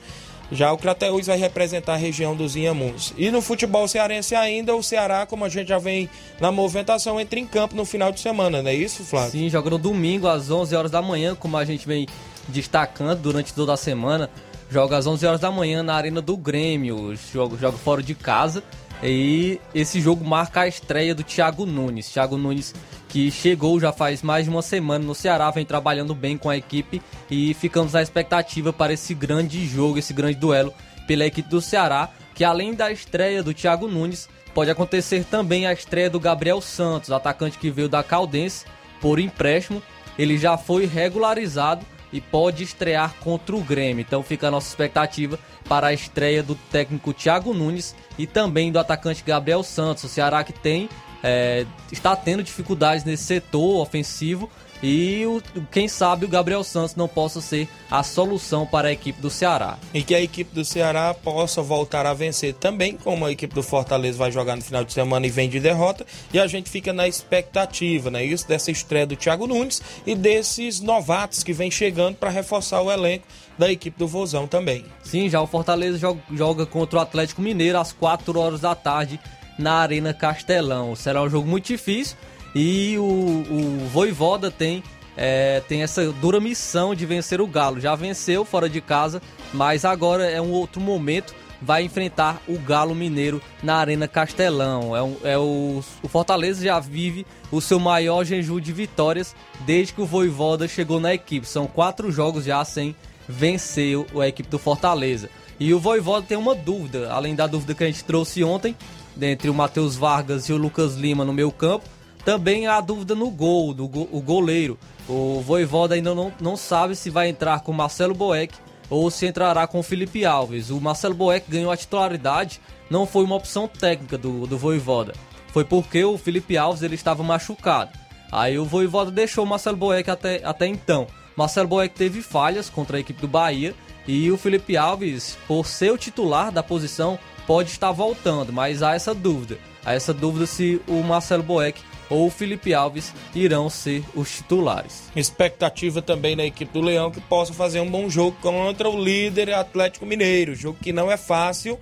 Já o Crateús vai representar a região dos Inhamuns. E no futebol cearense ainda, o Ceará, como a gente já vem na movimentação, entra em campo no final de semana, não é isso, Flávio? Sim, joga no domingo às 11 horas da manhã, como a gente vem destacando durante toda a semana. Joga às 11 horas da manhã na Arena do Grêmio, joga, joga fora de casa. E esse jogo marca a estreia do Thiago Nunes. Thiago Nunes que chegou já faz mais de uma semana no Ceará, vem trabalhando bem com a equipe e ficamos na expectativa para esse grande jogo, esse grande duelo pela equipe do Ceará, que além da estreia do Thiago Nunes, pode acontecer também a estreia do Gabriel Santos, atacante que veio da Caldense por empréstimo. Ele já foi regularizado e pode estrear contra o Grêmio. Então fica a nossa expectativa para a estreia do técnico Thiago Nunes e também do atacante Gabriel Santos. O Ceará que tem é, está tendo dificuldades nesse setor ofensivo e o, quem sabe o Gabriel Santos não possa ser a solução para a equipe do Ceará. E que a equipe do Ceará possa voltar a vencer também, como a equipe do Fortaleza vai jogar no final de semana e vem de derrota. E a gente fica na expectativa, né? Isso dessa estreia do Thiago Nunes e desses novatos que vem chegando para reforçar o elenco da equipe do Vozão também. Sim, já o Fortaleza joga, joga contra o Atlético Mineiro às 4 horas da tarde na Arena Castelão. Será um jogo muito difícil e o, o Voivoda tem, é, tem essa dura missão de vencer o Galo. Já venceu fora de casa, mas agora é um outro momento. Vai enfrentar o Galo Mineiro na Arena Castelão. É, um, é o, o Fortaleza já vive o seu maior jejum de vitórias desde que o Voivoda chegou na equipe. São quatro jogos já sem vencer a equipe do Fortaleza. E o Voivoda tem uma dúvida, além da dúvida que a gente trouxe ontem, entre o Matheus Vargas e o Lucas Lima no meio campo. Também há dúvida no gol, do go, o goleiro. O Voivoda ainda não, não sabe se vai entrar com Marcelo Boeck ou se entrará com Felipe Alves. O Marcelo Boeck ganhou a titularidade, não foi uma opção técnica do, do Voivoda. Foi porque o Felipe Alves ele estava machucado. Aí o Voivoda deixou o Marcelo Boeck até, até então. Marcelo Boeck teve falhas contra a equipe do Bahia e o Felipe Alves, por ser o titular da posição, pode estar voltando, mas há essa dúvida. Há essa dúvida se o Marcelo Boeck ou Felipe Alves irão ser os titulares. Expectativa também na equipe do Leão que possa fazer um bom jogo contra o líder Atlético Mineiro. Jogo que não é fácil.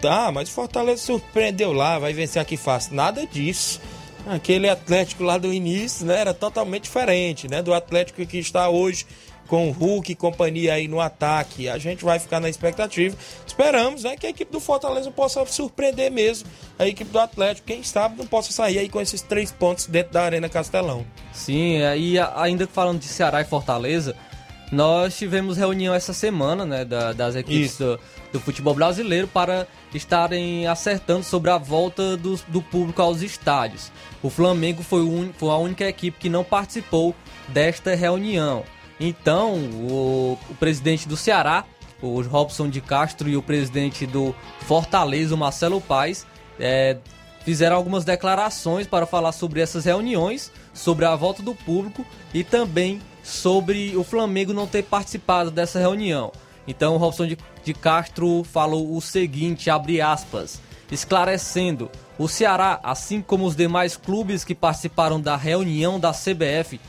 Tá, mas Fortaleza surpreendeu lá, vai vencer aqui fácil. Nada disso. Aquele Atlético lá do início, né, era totalmente diferente, né, do Atlético que está hoje com o Hulk e companhia aí no ataque. A gente vai ficar na expectativa. Esperamos né, que a equipe do Fortaleza possa surpreender mesmo a equipe do Atlético. Quem sabe não possa sair aí com esses três pontos dentro da Arena Castelão. Sim, e ainda falando de Ceará e Fortaleza, Nós tivemos reunião essa semana, né, da, das equipes do, do, futebol brasileiro para estarem acertando sobre a volta do, do público aos estádios. O Flamengo foi, un, foi a única equipe que não participou desta reunião. Então, o, o presidente do Ceará, o Robson de Castro, e o presidente do Fortaleza, o Marcelo Paes, é, fizeram algumas declarações para falar sobre essas reuniões, sobre a volta do público e também sobre o Flamengo não ter participado dessa reunião. Então, o Robson de, de Castro falou o seguinte, abre aspas, esclarecendo, o Ceará, assim como os demais clubes que participaram da reunião da CBF,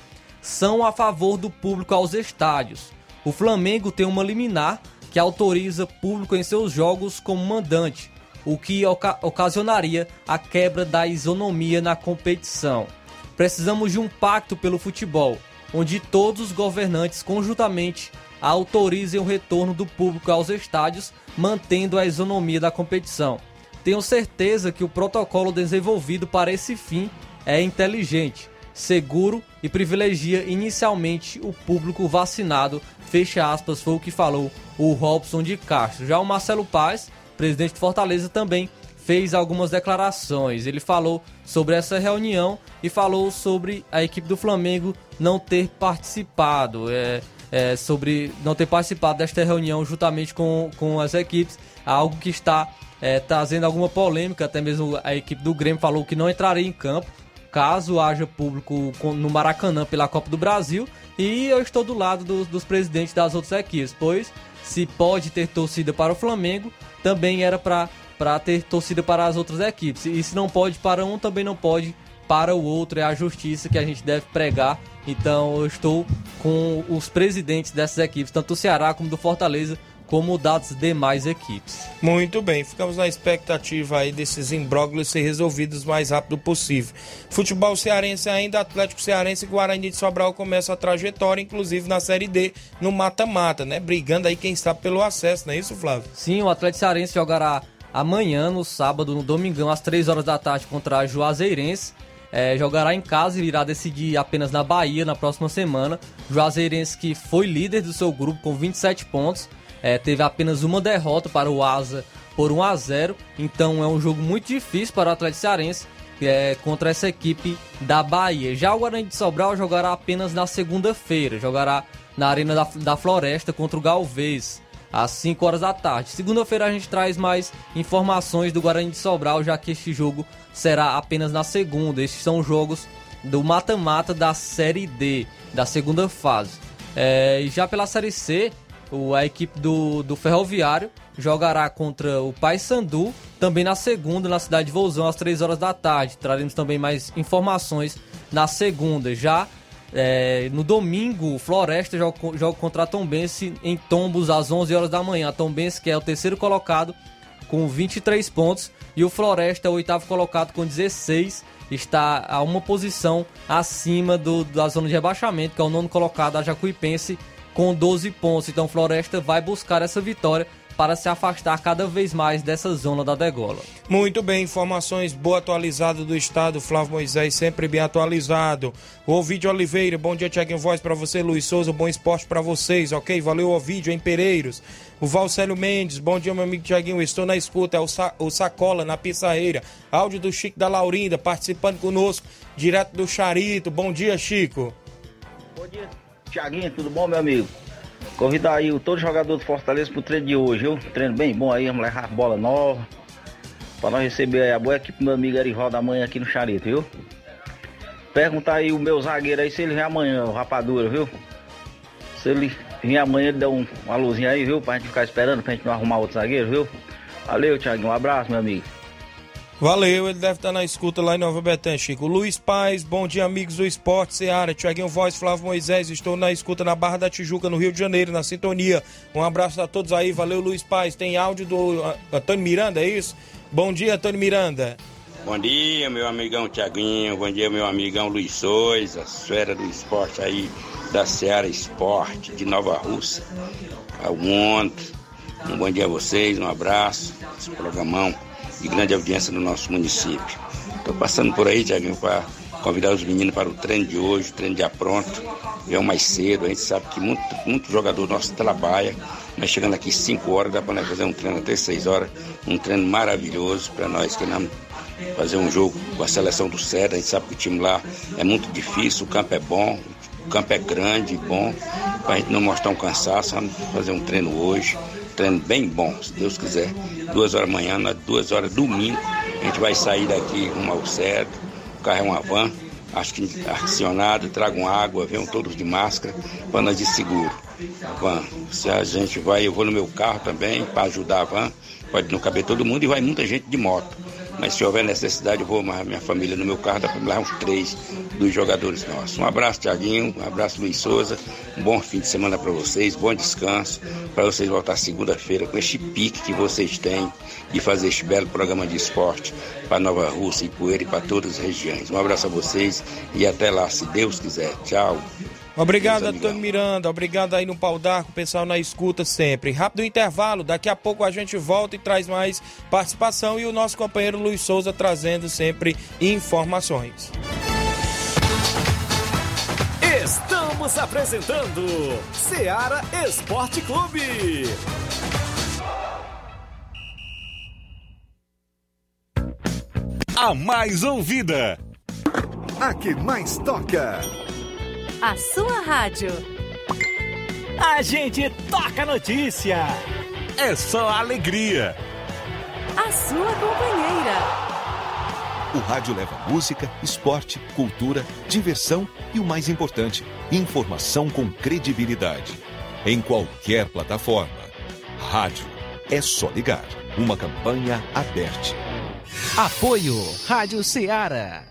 são a favor do público aos estádios. O Flamengo tem uma liminar que autoriza público em seus jogos como mandante, o que oca ocasionaria a quebra da isonomia na competição. Precisamos de um pacto pelo futebol, onde todos os governantes conjuntamente autorizem o retorno do público aos estádios, mantendo a isonomia da competição. Tenho certeza que o protocolo desenvolvido para esse fim é inteligente, seguro e privilegia inicialmente o público vacinado. Fecha aspas, foi o que falou o Robson de Castro. Já o Marcelo Paz, presidente de Fortaleza, também fez algumas declarações. Ele falou sobre essa reunião e falou sobre a equipe do Flamengo não ter participado, é, é, sobre não ter participado desta reunião juntamente com, com as equipes, algo que está é, trazendo alguma polêmica. Até mesmo a equipe do Grêmio falou que não entraria em campo caso haja público no Maracanã pela Copa do Brasil. E eu estou do lado do, dos presidentes das outras equipes, pois se pode ter torcida para o Flamengo, também era para ter torcida para as outras equipes. E se não pode para um, também não pode para o outro. É a justiça que a gente deve pregar. Então eu estou com os presidentes dessas equipes, tanto do Ceará como do Fortaleza, como das demais equipes. Muito bem, ficamos na expectativa aí desses imbróglios ser resolvidos o mais rápido possível. Futebol cearense ainda, Atlético Cearense e Guarani de Sobral começam a trajetória, inclusive na Série D, no mata-mata, né? Brigando aí quem está pelo acesso, não é isso, Flávio? Sim, o Atlético Cearense jogará amanhã, no sábado, no domingão, às 3 horas da tarde, contra a Juazeirense. É, jogará em casa e irá decidir apenas na Bahia na próxima semana. Juazeirense que foi líder do seu grupo com 27 pontos é, teve apenas uma derrota para o Asa por 1 a 0 então é um jogo muito difícil para o Atlético Cearense é, contra essa equipe da Bahia. Já o Guarani de Sobral jogará apenas na segunda-feira, jogará na Arena da, da Floresta contra o Galvez, às 5 horas da tarde. Segunda-feira a gente traz mais informações do Guarani de Sobral, já que este jogo será apenas na segunda. Estes são jogos do mata-mata da Série D, da segunda fase. É, já pela Série C, o, a equipe do, do Ferroviário jogará contra o Paysandu, também na segunda, na cidade de Vouzão, às 3 horas da tarde. Traremos também mais informações na segunda. Já é, no domingo, Floresta joga, joga contra a Tombense em Tombos às 11 horas da manhã. A Tombense, que é o terceiro colocado, com 23 pontos, e o Floresta, o oitavo colocado, com 16, está a uma posição acima do, da zona de rebaixamento, que é o nono colocado, a Jacuipense, com 12 pontos. Então Floresta vai buscar essa vitória para se afastar cada vez mais dessa zona da degola. Muito bem, informações boa atualizada do estado, Flávio Moisés sempre bem atualizado. O Ovidio Oliveira, bom dia Tiaguinho Voz para você, Luiz Souza, bom esporte para vocês, ok? Valeu Ovidio em Pereiros. O Valcélio Mendes, bom dia meu amigo Tiaguinho, estou na escuta, é o, Sa o Sacola na Pissarreira. Áudio do Chico da Laurinda, participando conosco, direto do Charito. Bom dia, Chico. Bom dia, Tiaguinho, tudo bom, meu amigo? Convidar aí o todo jogador do Fortaleza pro treino de hoje, viu? Treino bem bom aí, vamos levar bola nova. Pra nós receber a boa equipe do meu amigo Erivaldo amanhã aqui no Charito, viu? Perguntar aí o meu zagueiro aí se ele vem amanhã, o Rapadura, viu? Se ele vir amanhã, ele dá um, uma luzinha aí, viu? Pra gente ficar esperando, pra gente não arrumar outro zagueiro, viu? Valeu, Thiago. Um abraço, meu amigo. Valeu, ele deve estar na escuta lá em Nova Betânia, Chico. Luiz Paz, bom dia, amigos do Esporte Seara. Tiaguinho Voz, Flávio Moisés, estou na escuta na Barra da Tijuca, no Rio de Janeiro, na sintonia. Um abraço a todos aí, valeu, Luiz Paz. Tem áudio do Antônio Miranda, é isso? Bom dia, Antônio Miranda. Bom dia, meu amigão Tiaguinho, bom dia, meu amigão Luiz Sois, a esfera do esporte aí da Seara Esporte de Nova Rússia. Ontem. Um bom dia a vocês, um abraço, esse programão de grande audiência no nosso município. Estou passando por aí, Tiaguinho, para convidar os meninos para o treino de hoje, o treino de apronto. Venham mais cedo, a gente sabe que muito, muito jogador nosso trabalha, mas chegando aqui 5 horas, dá para nós fazer um treino até 6 horas, um treino maravilhoso para nós que não fazer um jogo com a seleção do Cedro. A gente sabe que o time lá é muito difícil, o campo é bom, o campo é grande e bom, para a gente não mostrar um cansaço, vamos fazer um treino hoje, bem bom, se Deus quiser. Duas horas da manhã, duas horas domingo, a gente vai sair daqui rumo ao Cedro, o carro é uma van, acho que acionado, tragam água, venham todos de máscara, para nós de seguro. Van, se a gente vai, eu vou no meu carro também para ajudar a van, pode não caber todo mundo e vai muita gente de moto. Mas se houver necessidade, eu vou mais minha família no meu carro, dá para levar uns três dos jogadores nossos. Um abraço, Tiaguinho, um abraço, Luiz Souza. Um bom fim de semana para vocês, bom descanso, para vocês voltar segunda-feira com este pique que vocês têm de fazer este belo programa de esporte para Nova Rússia e Poeira e para todas as regiões. Um abraço a vocês e até lá, se Deus quiser. Tchau. Obrigado, Antônio Miranda. Obrigado aí no Pau d'Arco, pessoal na escuta sempre. Rápido intervalo, daqui a pouco a gente volta e traz mais participação e o nosso companheiro Luiz Souza trazendo sempre informações. Estamos apresentando Seara Esporte Clube. A mais ouvida. A que mais toca a sua rádio. A gente toca notícia. É só alegria. A sua companheira. O rádio leva música, esporte, cultura, diversão e o mais importante, informação com credibilidade. Em qualquer plataforma. Rádio. É só ligar. Uma campanha aberta. Apoio Rádio Ceará.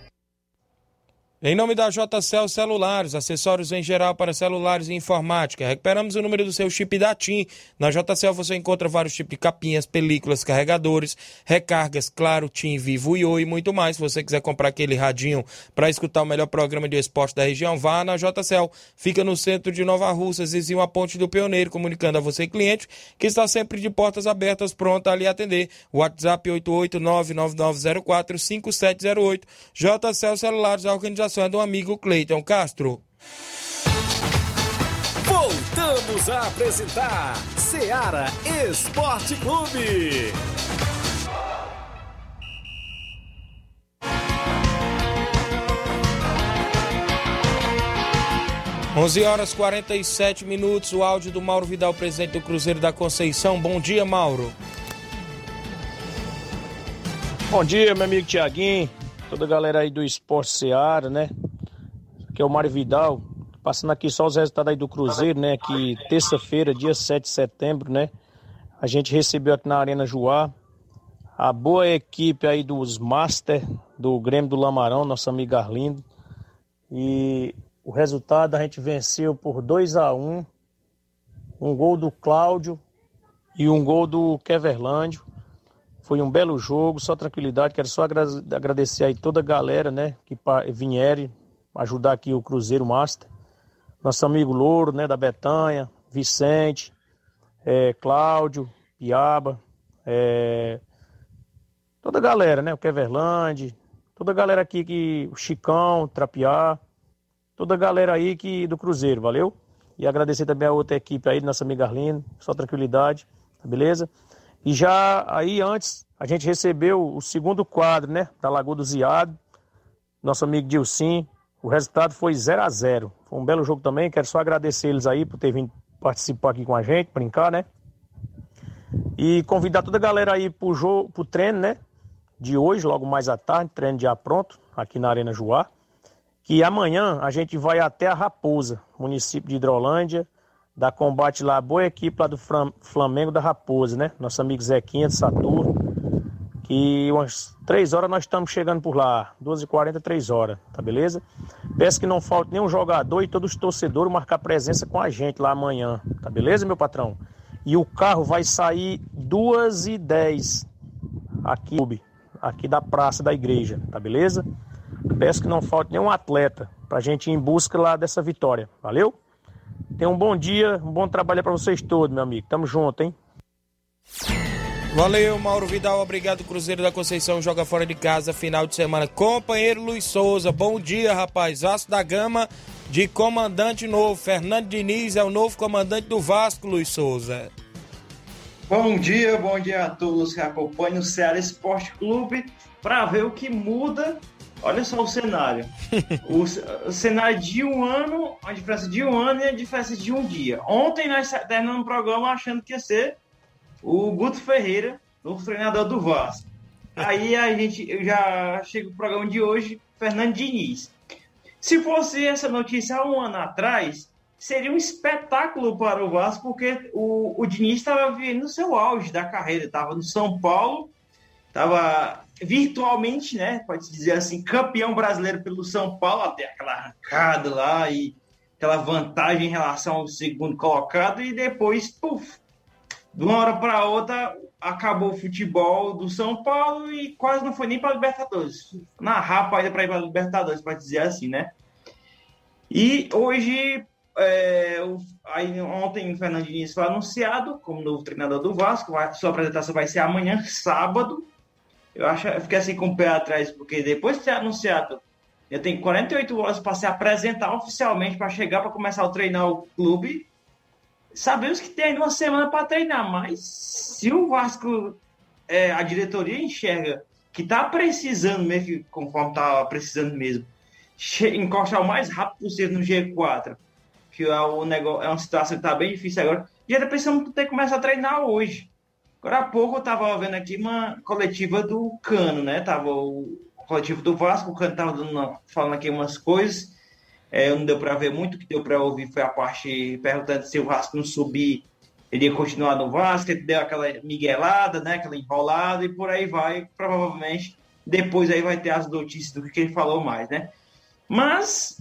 Em nome da JCL Celulares, acessórios em geral para celulares e informática. Recuperamos o número do seu chip da TIM. Na JCL você encontra vários tipos de capinhas, películas, carregadores, recargas, claro, TIM, Vivo e Oi e muito mais. Se você quiser comprar aquele radinho para escutar o melhor programa de esporte da região, vá na JCL. Fica no centro de Nova Russas, vizinho a Ponte do Pioneiro, comunicando a você, cliente, que está sempre de portas abertas, pronta a lhe atender. WhatsApp 88999045708. JCL Celulares, a organização é do amigo Cleiton Castro. Voltamos a apresentar Seara Esporte Clube. 11 horas 47 minutos. O áudio do Mauro Vidal, presidente do Cruzeiro da Conceição. Bom dia, Mauro. Bom dia, meu amigo Tiaguinho toda a galera aí do Esporte Seara, né? Aqui é o Mário Vidal, passando aqui só os resultados aí do Cruzeiro, né? Que terça-feira, dia 7 de setembro, né? A gente recebeu aqui na Arena Joá a boa equipe aí dos Master, do Grêmio do Lamarão, nosso amigo Arlindo. E o resultado a gente venceu por 2 a 1 um gol do Cláudio e um gol do Keverlândio. Foi um belo jogo, só tranquilidade. Quero só agradecer aí toda a galera, né, que vieram ajudar aqui o Cruzeiro Master. Nosso amigo Louro, né, da Betanha, Vicente, é, Cláudio, Piaba, é, toda a galera, né, o Keverland, toda a galera aqui, que, o Chicão, Trapiá, toda a galera aí que, do Cruzeiro, valeu? E agradecer também a outra equipe aí, nossa amiga Arlene, só tranquilidade, tá beleza? E já aí antes, a gente recebeu o segundo quadro, né, da Lagoa do Ziado, nosso amigo Dilcim. O resultado foi 0 a 0 Foi um belo jogo também. Quero só agradecer eles aí por ter vindo participar aqui com a gente, brincar, né? E convidar toda a galera aí pro jogo, pro treino, né? De hoje, logo mais à tarde, treino já pronto, aqui na Arena Joá. Que amanhã a gente vai até a Raposa, município de Hidrolândia, da combate lá, boa equipe lá do Flamengo da Raposa, né? Nosso amigo Zequinha de Saturno. Que umas 3 horas nós estamos chegando por lá. 12h40, 3 horas, tá beleza? Peço que não falte nenhum jogador e todos os torcedores marcar presença com a gente lá amanhã, tá beleza, meu patrão? E o carro vai sair 2h10 aqui, aqui da praça da igreja, tá beleza? Peço que não falte nenhum atleta pra gente ir em busca lá dessa vitória, valeu? Tenha um bom dia, um bom trabalho para vocês todos, meu amigo. Tamo junto, hein? Valeu, Mauro Vidal. Obrigado. Cruzeiro da Conceição joga fora de casa final de semana. Companheiro Luiz Souza, bom dia, rapaz. Vasco da Gama de comandante novo. Fernando Diniz é o novo comandante do Vasco, Luiz Souza. Bom dia, bom dia a todos que acompanham o Ceará Esporte Clube para ver o que muda. Olha só o cenário. o, o, cenário de um ano, a diferença de um ano e a diferença de um dia. Ontem nós terminamos o programa achando que ia ser o Guto Ferreira, novo treinador do Vasco. Aí a gente já chega o programa de hoje, Fernando Diniz. Se fosse essa notícia há um ano atrás, seria um espetáculo para o Vasco, porque o, o Diniz estava vivendo no seu auge da carreira, estava no São Paulo, estava virtualmente, né, pode dizer assim, campeão brasileiro pelo São Paulo, até aquela arrancada lá e aquela vantagem em relação ao segundo colocado, e depois, puf, de uma hora para outra, acabou o futebol do São Paulo e quase não foi nem para Libertadores. Na rapa ainda para ir para Libertadores, para dizer assim, né? E hoje, é, o, aí, ontem o Fernando Diniz foi anunciado como novo treinador do Vasco. Vai, sua apresentação vai ser amanhã, sábado. Eu, acho, eu fiquei assim com o pé atrás, porque depois de ser anunciado, eu tenho 48 horas para se apresentar oficialmente, para chegar para começar a treinar o clube sabemos que tem uma semana para treinar, mas se o Vasco, é, a diretoria enxerga que está precisando mesmo, conforme está precisando mesmo, encostar o mais rápido possível no G4, que é, o negócio, é uma situação que está bem difícil agora, já está pensando ter que começar a treinar hoje. Agora há pouco eu estava vendo aqui uma coletiva do Cano, né? Tava o coletivo do Vasco, o Cano estava falando aqui umas coisas é, não deu para ver muito, o que deu para ouvir foi a parte perguntando se o Vasco não subir, ele ia continuar no Vasco, ele deu aquela miguelada, né, aquela enrolada, e por aí vai, provavelmente, depois aí vai ter as notícias do que ele falou mais, né? Mas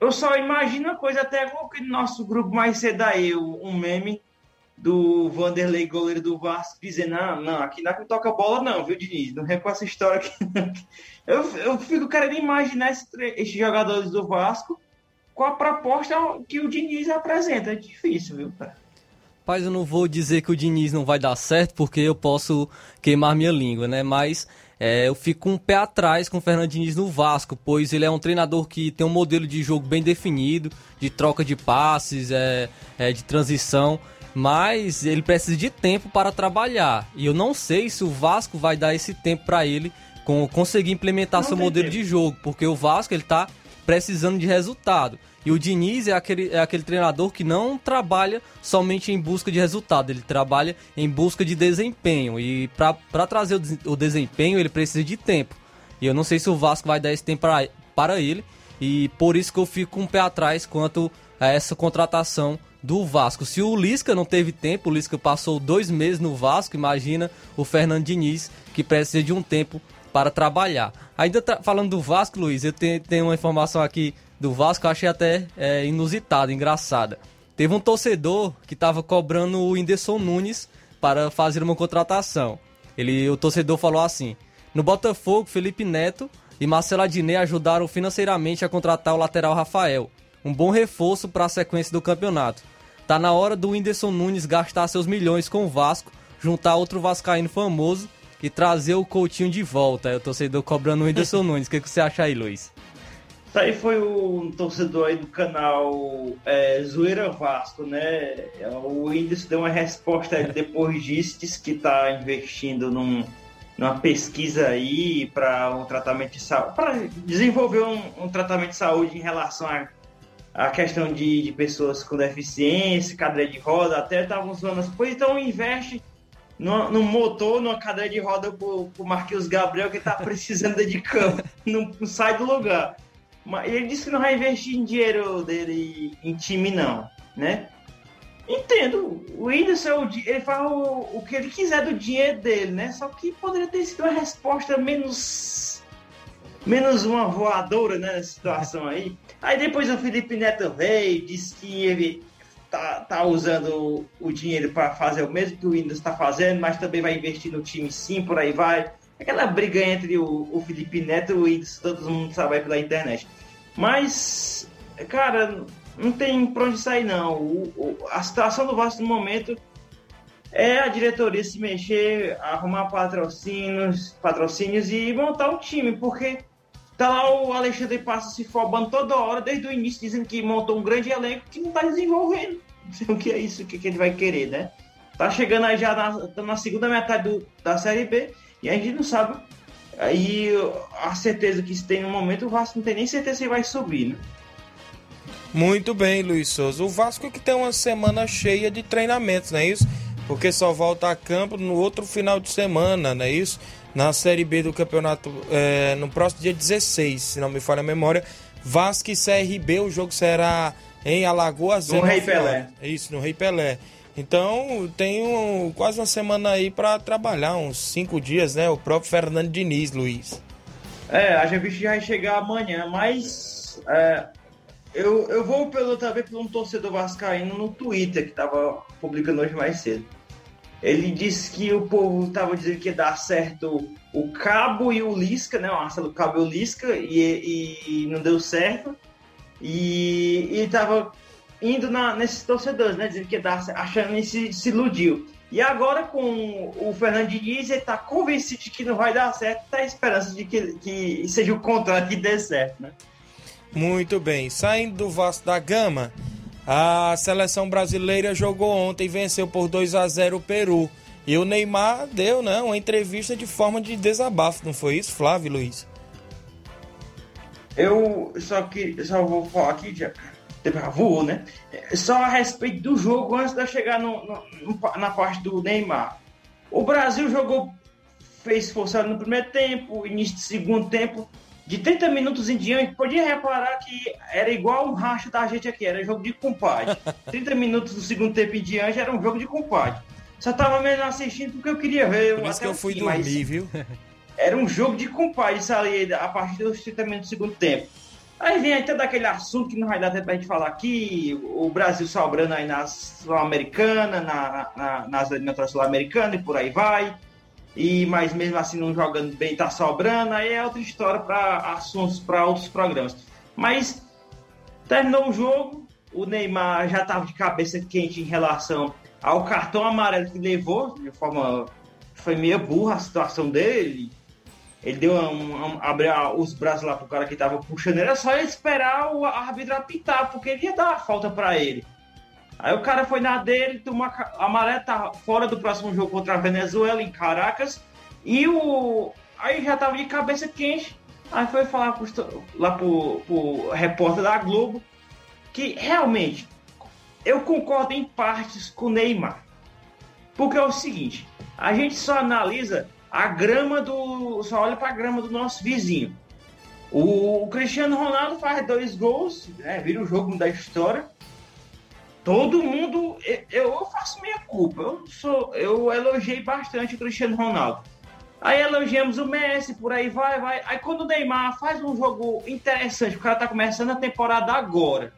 eu só imagino a coisa até que no nosso grupo mais cedo aí, um meme do Vanderlei, goleiro do Vasco, dizendo: não, não, aqui não toca bola, não, viu, Diniz? Não é com essa história aqui. eu, eu fico querendo imaginar esses, esses jogadores do Vasco com a proposta que o Diniz apresenta. É difícil, viu, cara? Rapaz, eu não vou dizer que o Diniz não vai dar certo, porque eu posso queimar minha língua, né? Mas é, eu fico um pé atrás com o Fernando Diniz no Vasco, pois ele é um treinador que tem um modelo de jogo bem definido, de troca de passes, é, é de transição mas ele precisa de tempo para trabalhar. E eu não sei se o Vasco vai dar esse tempo para ele conseguir implementar não seu modelo tempo. de jogo, porque o Vasco ele tá precisando de resultado. E o Diniz é aquele, é aquele treinador que não trabalha somente em busca de resultado, ele trabalha em busca de desempenho. E para trazer o, o, desempenho, ele precisa de tempo. E eu não sei se o Vasco vai dar esse tempo pra, para ele. E por isso que eu fico com um pé atrás quanto a essa contratação do Vasco. Se o Lisca não teve tempo, o Lisca passou dois meses no Vasco, imagina o Fernando Diniz, que precisa de um tempo para trabalhar. Ainda falando do Vasco, Luiz, eu tenho, tenho, uma informação aqui do Vasco, achei até é, inusitada, engraçada. Teve um torcedor que estava cobrando o Inderson Nunes para fazer uma contratação. Ele, o torcedor falou assim: no Botafogo, Felipe Neto e Marcelo Adnet ajudaram financeiramente a contratar o lateral Rafael um bom reforço para a sequência do campeonato. Tá na hora do Whindersson Nunes gastar seus milhões com o Vasco, juntar outro vascaíno famoso e trazer o Coutinho de volta. É o torcedor cobrando o Whindersson Nunes. O que, que você acha aí, Luiz? Isso aí foi o torcedor aí do canal é, Zoeira Vasco, né? O Whindersson deu uma resposta depois disso, disse que está investindo num, numa pesquisa aí para um tratamento de saúde, para desenvolver um, um tratamento de saúde em relação a a questão de, de pessoas com deficiência, cadeira de roda, até estavam zoando assim, pois então investe no, no motor, numa cadeira de roda pro, pro Marquinhos Gabriel que tá precisando de cama, não, não, sai do lugar. Mas ele disse que não vai investir em dinheiro dele em time não, né? Entendo, o Whindersson, ele faz o, o que ele quiser do dinheiro dele, né? Só que poderia ter sido uma resposta menos menos uma voadora né, nessa situação aí. Aí depois o Felipe Neto veio, disse que ele tá, tá usando o dinheiro para fazer o mesmo que o Windows está fazendo, mas também vai investir no time sim, por aí vai. Aquela briga entre o, o Felipe Neto e o Windows, todo mundo sabe aí pela internet. Mas, cara, não tem pra onde sair não. O, o, a situação do Vasco no momento é a diretoria se mexer, arrumar patrocínios, patrocínios e montar um time, porque tá lá o Alexandre Passa se fobando toda hora, desde o início, dizendo que montou um grande elenco que não tá desenvolvendo. Não sei o que é isso, o que, que ele vai querer, né? Tá chegando aí já na, na segunda metade do, da Série B e a gente não sabe. Aí a certeza que se tem no momento, o Vasco não tem nem certeza se vai subir, né? Muito bem, Luiz Souza. O Vasco que tem uma semana cheia de treinamentos, não é isso? Porque só volta a campo no outro final de semana, não é isso? Na Série B do campeonato, é, no próximo dia 16, se não me falha a memória. Vasco e CRB, o jogo será em Alagoas. No Rei Pelé. Isso, no Rei Pelé. Então, tem um, quase uma semana aí para trabalhar, uns cinco dias, né? O próprio Fernando Diniz, Luiz. É, a gente vai chegar amanhã, mas é, eu, eu vou pelo, também por um torcedor vascaíno no Twitter, que estava publicando hoje mais cedo. Ele disse que o povo estava dizendo que ia dar certo o Cabo e o Lisca, né? O Marcelo Cabo e o Lisca, e, e, e não deu certo. E, e tava indo na, nesses torcedores, né? Dizendo que ia dar, achando que se, se iludiu. E agora com o Fernando Diniz, ele tá convencido de que não vai dar certo, tá a esperança de que, que seja o contrário que dê certo, né? Muito bem. Saindo do Vasco da Gama, a seleção brasileira jogou ontem e venceu por 2 a 0 o Peru. E o Neymar deu né, uma entrevista de forma de desabafo, não foi isso, Flávio Luiz? Eu só que só vou falar aqui, já voou, né? Só a respeito do jogo antes de eu chegar no, no, na parte do Neymar. O Brasil jogou, fez forçado no primeiro tempo, início do segundo tempo, de 30 minutos em diante, podia reparar que era igual um racho da gente aqui, era jogo de compadre. 30 minutos do segundo tempo em diante era um jogo de compadre. Só tava mesmo assistindo porque eu queria ver. Por isso que eu fui fim, dormir, viu? Era um jogo de compadre, isso ali, a partir dos 30 minutos do segundo tempo. Aí vem até daquele assunto que não vai dar tempo pra gente falar aqui, o Brasil sobrando aí na Sul-Americana, na, na, nas eliminatórias Sul-Americanas e por aí vai. E mas mesmo assim não jogando bem, tá sobrando, aí é outra história para assuntos para outros programas. Mas terminou o jogo, o Neymar já estava de cabeça quente em relação ao cartão amarelo que levou, de forma foi meio burra a situação dele. Ele deu um, um, abriu os braços lá pro cara que tava puxando. Era só ele esperar o árbitro apitar, porque ele ia dar a falta para ele. Aí o cara foi na dele, tomou a amarela, tá fora do próximo jogo contra a Venezuela, em Caracas. E o. Aí já tava de cabeça quente. Aí foi falar pro, lá pro, pro repórter da Globo que realmente eu concordo em partes com o Neymar. Porque é o seguinte, a gente só analisa a grama do. só olha para a grama do nosso vizinho. O, Cristiano Ronaldo faz dois gols, né, vira o jogo da história. Todo mundo. Eu, eu faço minha culpa. Eu, sou, eu elogiei bastante o Cristiano Ronaldo. Aí elogiamos o Messi, por aí vai, vai. Aí quando o Neymar faz um jogo interessante, o cara tá começando a temporada agora.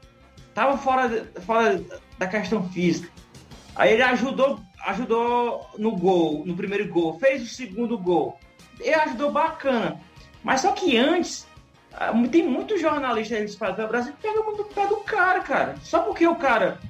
Tava fora, fora da questão física. Aí ele ajudou ajudou no gol, no primeiro gol, fez o segundo gol. Ele ajudou bacana. Mas só que antes, ah, tem muitos jornalistas do Brasil que pegam muito pé do cara, cara. Só porque o cara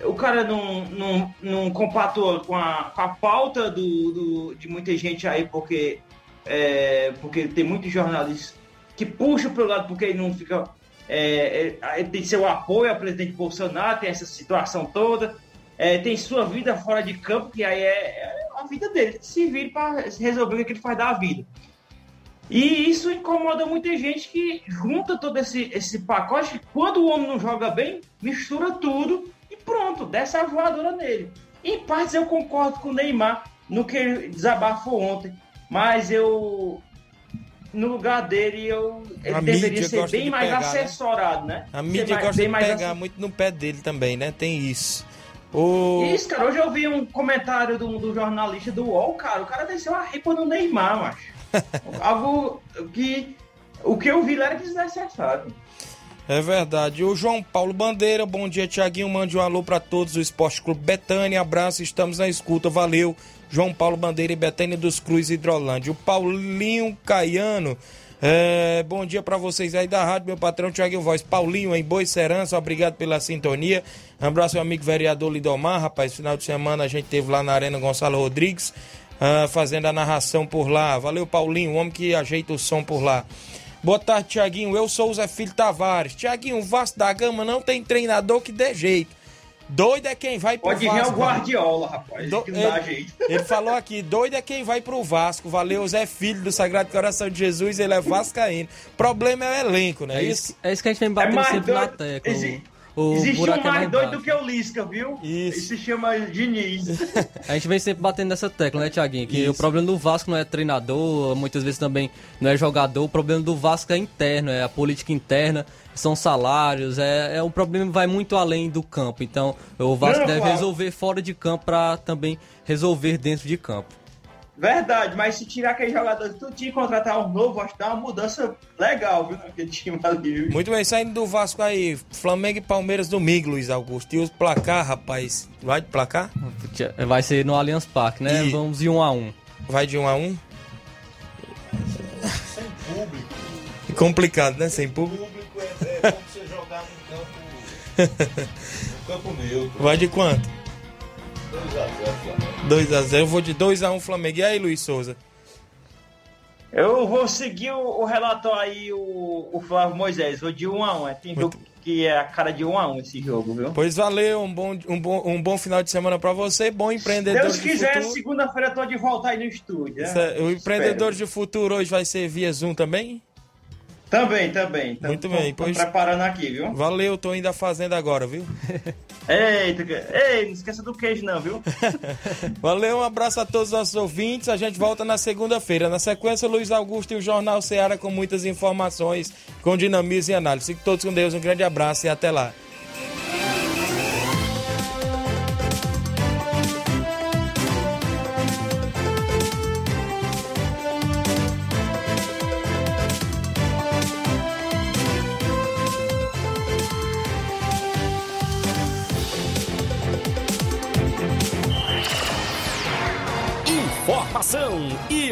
o cara não, não, não compatou com a, com a pauta do, do, de muita gente aí, porque, é, porque tem muitos jornalistas que puxam para o lado porque ele não fica. É, é, tem seu apoio ao presidente Bolsonaro, tem essa situação toda é, tem sua vida fora de campo, que aí é, é a vida dele, se vira para resolver o que ele faz da vida. E isso incomoda muita gente que junta todo esse, esse pacote, quando o homem não joga bem, mistura tudo pronto, desce a voadora nele. Em partes eu concordo com o Neymar no que ele desabafou ontem, mas eu no lugar dele, eu, ele a deveria ser bem mais pegar, né? assessorado, né? né? A mídia mais, gosta de pegar ass... muito no pé dele também, né? Tem isso. O... Isso, cara, hoje eu vi um comentário do, do jornalista do UOL, cara, o cara desceu a ripa no Neymar, macho. Algo que. O que eu vi lá era desnecessário. É verdade. O João Paulo Bandeira, bom dia, Tiaguinho. Mande um alô para todos do Esporte Clube Betânia. Abraço, estamos na escuta. Valeu. João Paulo Bandeira e Betânia dos Cruz Hidrolândia. O Paulinho Caiano É, bom dia para vocês aí da rádio, meu patrão Tiago Voz. Paulinho em Boi Serança, obrigado pela sintonia. Um abraço ao amigo vereador Lidomar, rapaz. Final de semana a gente teve lá na Arena Gonçalo Rodrigues, uh, fazendo a narração por lá. Valeu, Paulinho, o homem que ajeita o som por lá. Boa tarde, Tiaguinho. Eu sou o Zé Filho Tavares. Tiaguinho, o Vasco da Gama não tem treinador que dê jeito. Doido é quem vai pro Pode Vasco. vir o Guardiola, rapaz. Do... que não dá ele, jeito. ele falou aqui, doido é quem vai pro Vasco. Valeu, Zé Filho do Sagrado Coração de Jesus, ele é vascaíno. Problema é o elenco, né? É isso, é isso que a gente vem batendo mais sempre na doido- tecla. Exi- O, o Existe buraco um é mais doido do que o Lisca, viu? Isso. Ele se chama Diniz. A gente vem sempre batendo nessa tecla, né, Tiaguinho? Que Isso. o problema do Vasco não é treinador, muitas vezes também não é jogador. O problema do Vasco é interno, é a política interna, são salários, é, é um problema vai muito além do campo. Então, o Vasco Não, deve claro. resolver fora de campo para também resolver dentro de campo. Verdade, mas se tirar aquele jogador tudo e contratar um novo, acho que dá uma mudança legal, viu? Naquele time ali. viu? Muito bem, saindo do Vasco aí, Flamengo e Palmeiras domingo, Luiz Augusto. E os placar, rapaz, vai de placar? Vai ser no Allianz Parque, né? E- Vamos de um a um. Vai de um a um? Sem público. Complicado, né? Sem público. Público é, é como você jogar no campo, no campo neutro. Vai de quanto? 2x0 Flamengo. 2x0. Eu vou de 2x1 Flamengo. E aí, Luiz Souza? Eu vou seguir o, o relator aí, o, o Flávio Moisés. Vou de 1 um a 1 um. Tem jogo que é a cara de 1 um a 1 um esse jogo, viu? Pois valeu, um bom, um bom, um bom final de semana pra você, bom empreendedor Deus de quiser, futuro. segunda-feira eu tô de volta aí no estúdio. né? É- O empreendedor Espero. de futuro hoje vai ser via Zoom também? Também, também. Tamo- Muito bem, tô pois- preparando aqui, viu? Valeu, tô indo à fazenda agora, viu? Eita, ei, não esqueça do queijo não, viu? Valeu, um abraço a todos os nossos ouvintes. A gente volta na segunda-feira. Na sequência, Luiz Augusto e o Jornal Ceará com muitas informações, com dinamismo e análise. Fiquem todos com Deus, um grande abraço e até lá.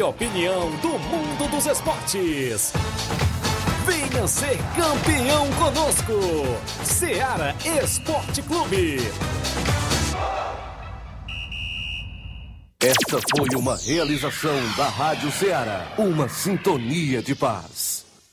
Opinião do mundo dos esportes. Venha ser campeão conosco. Seara Esporte Clube. Esta foi uma realização da Rádio Ceará, uma sintonia de paz.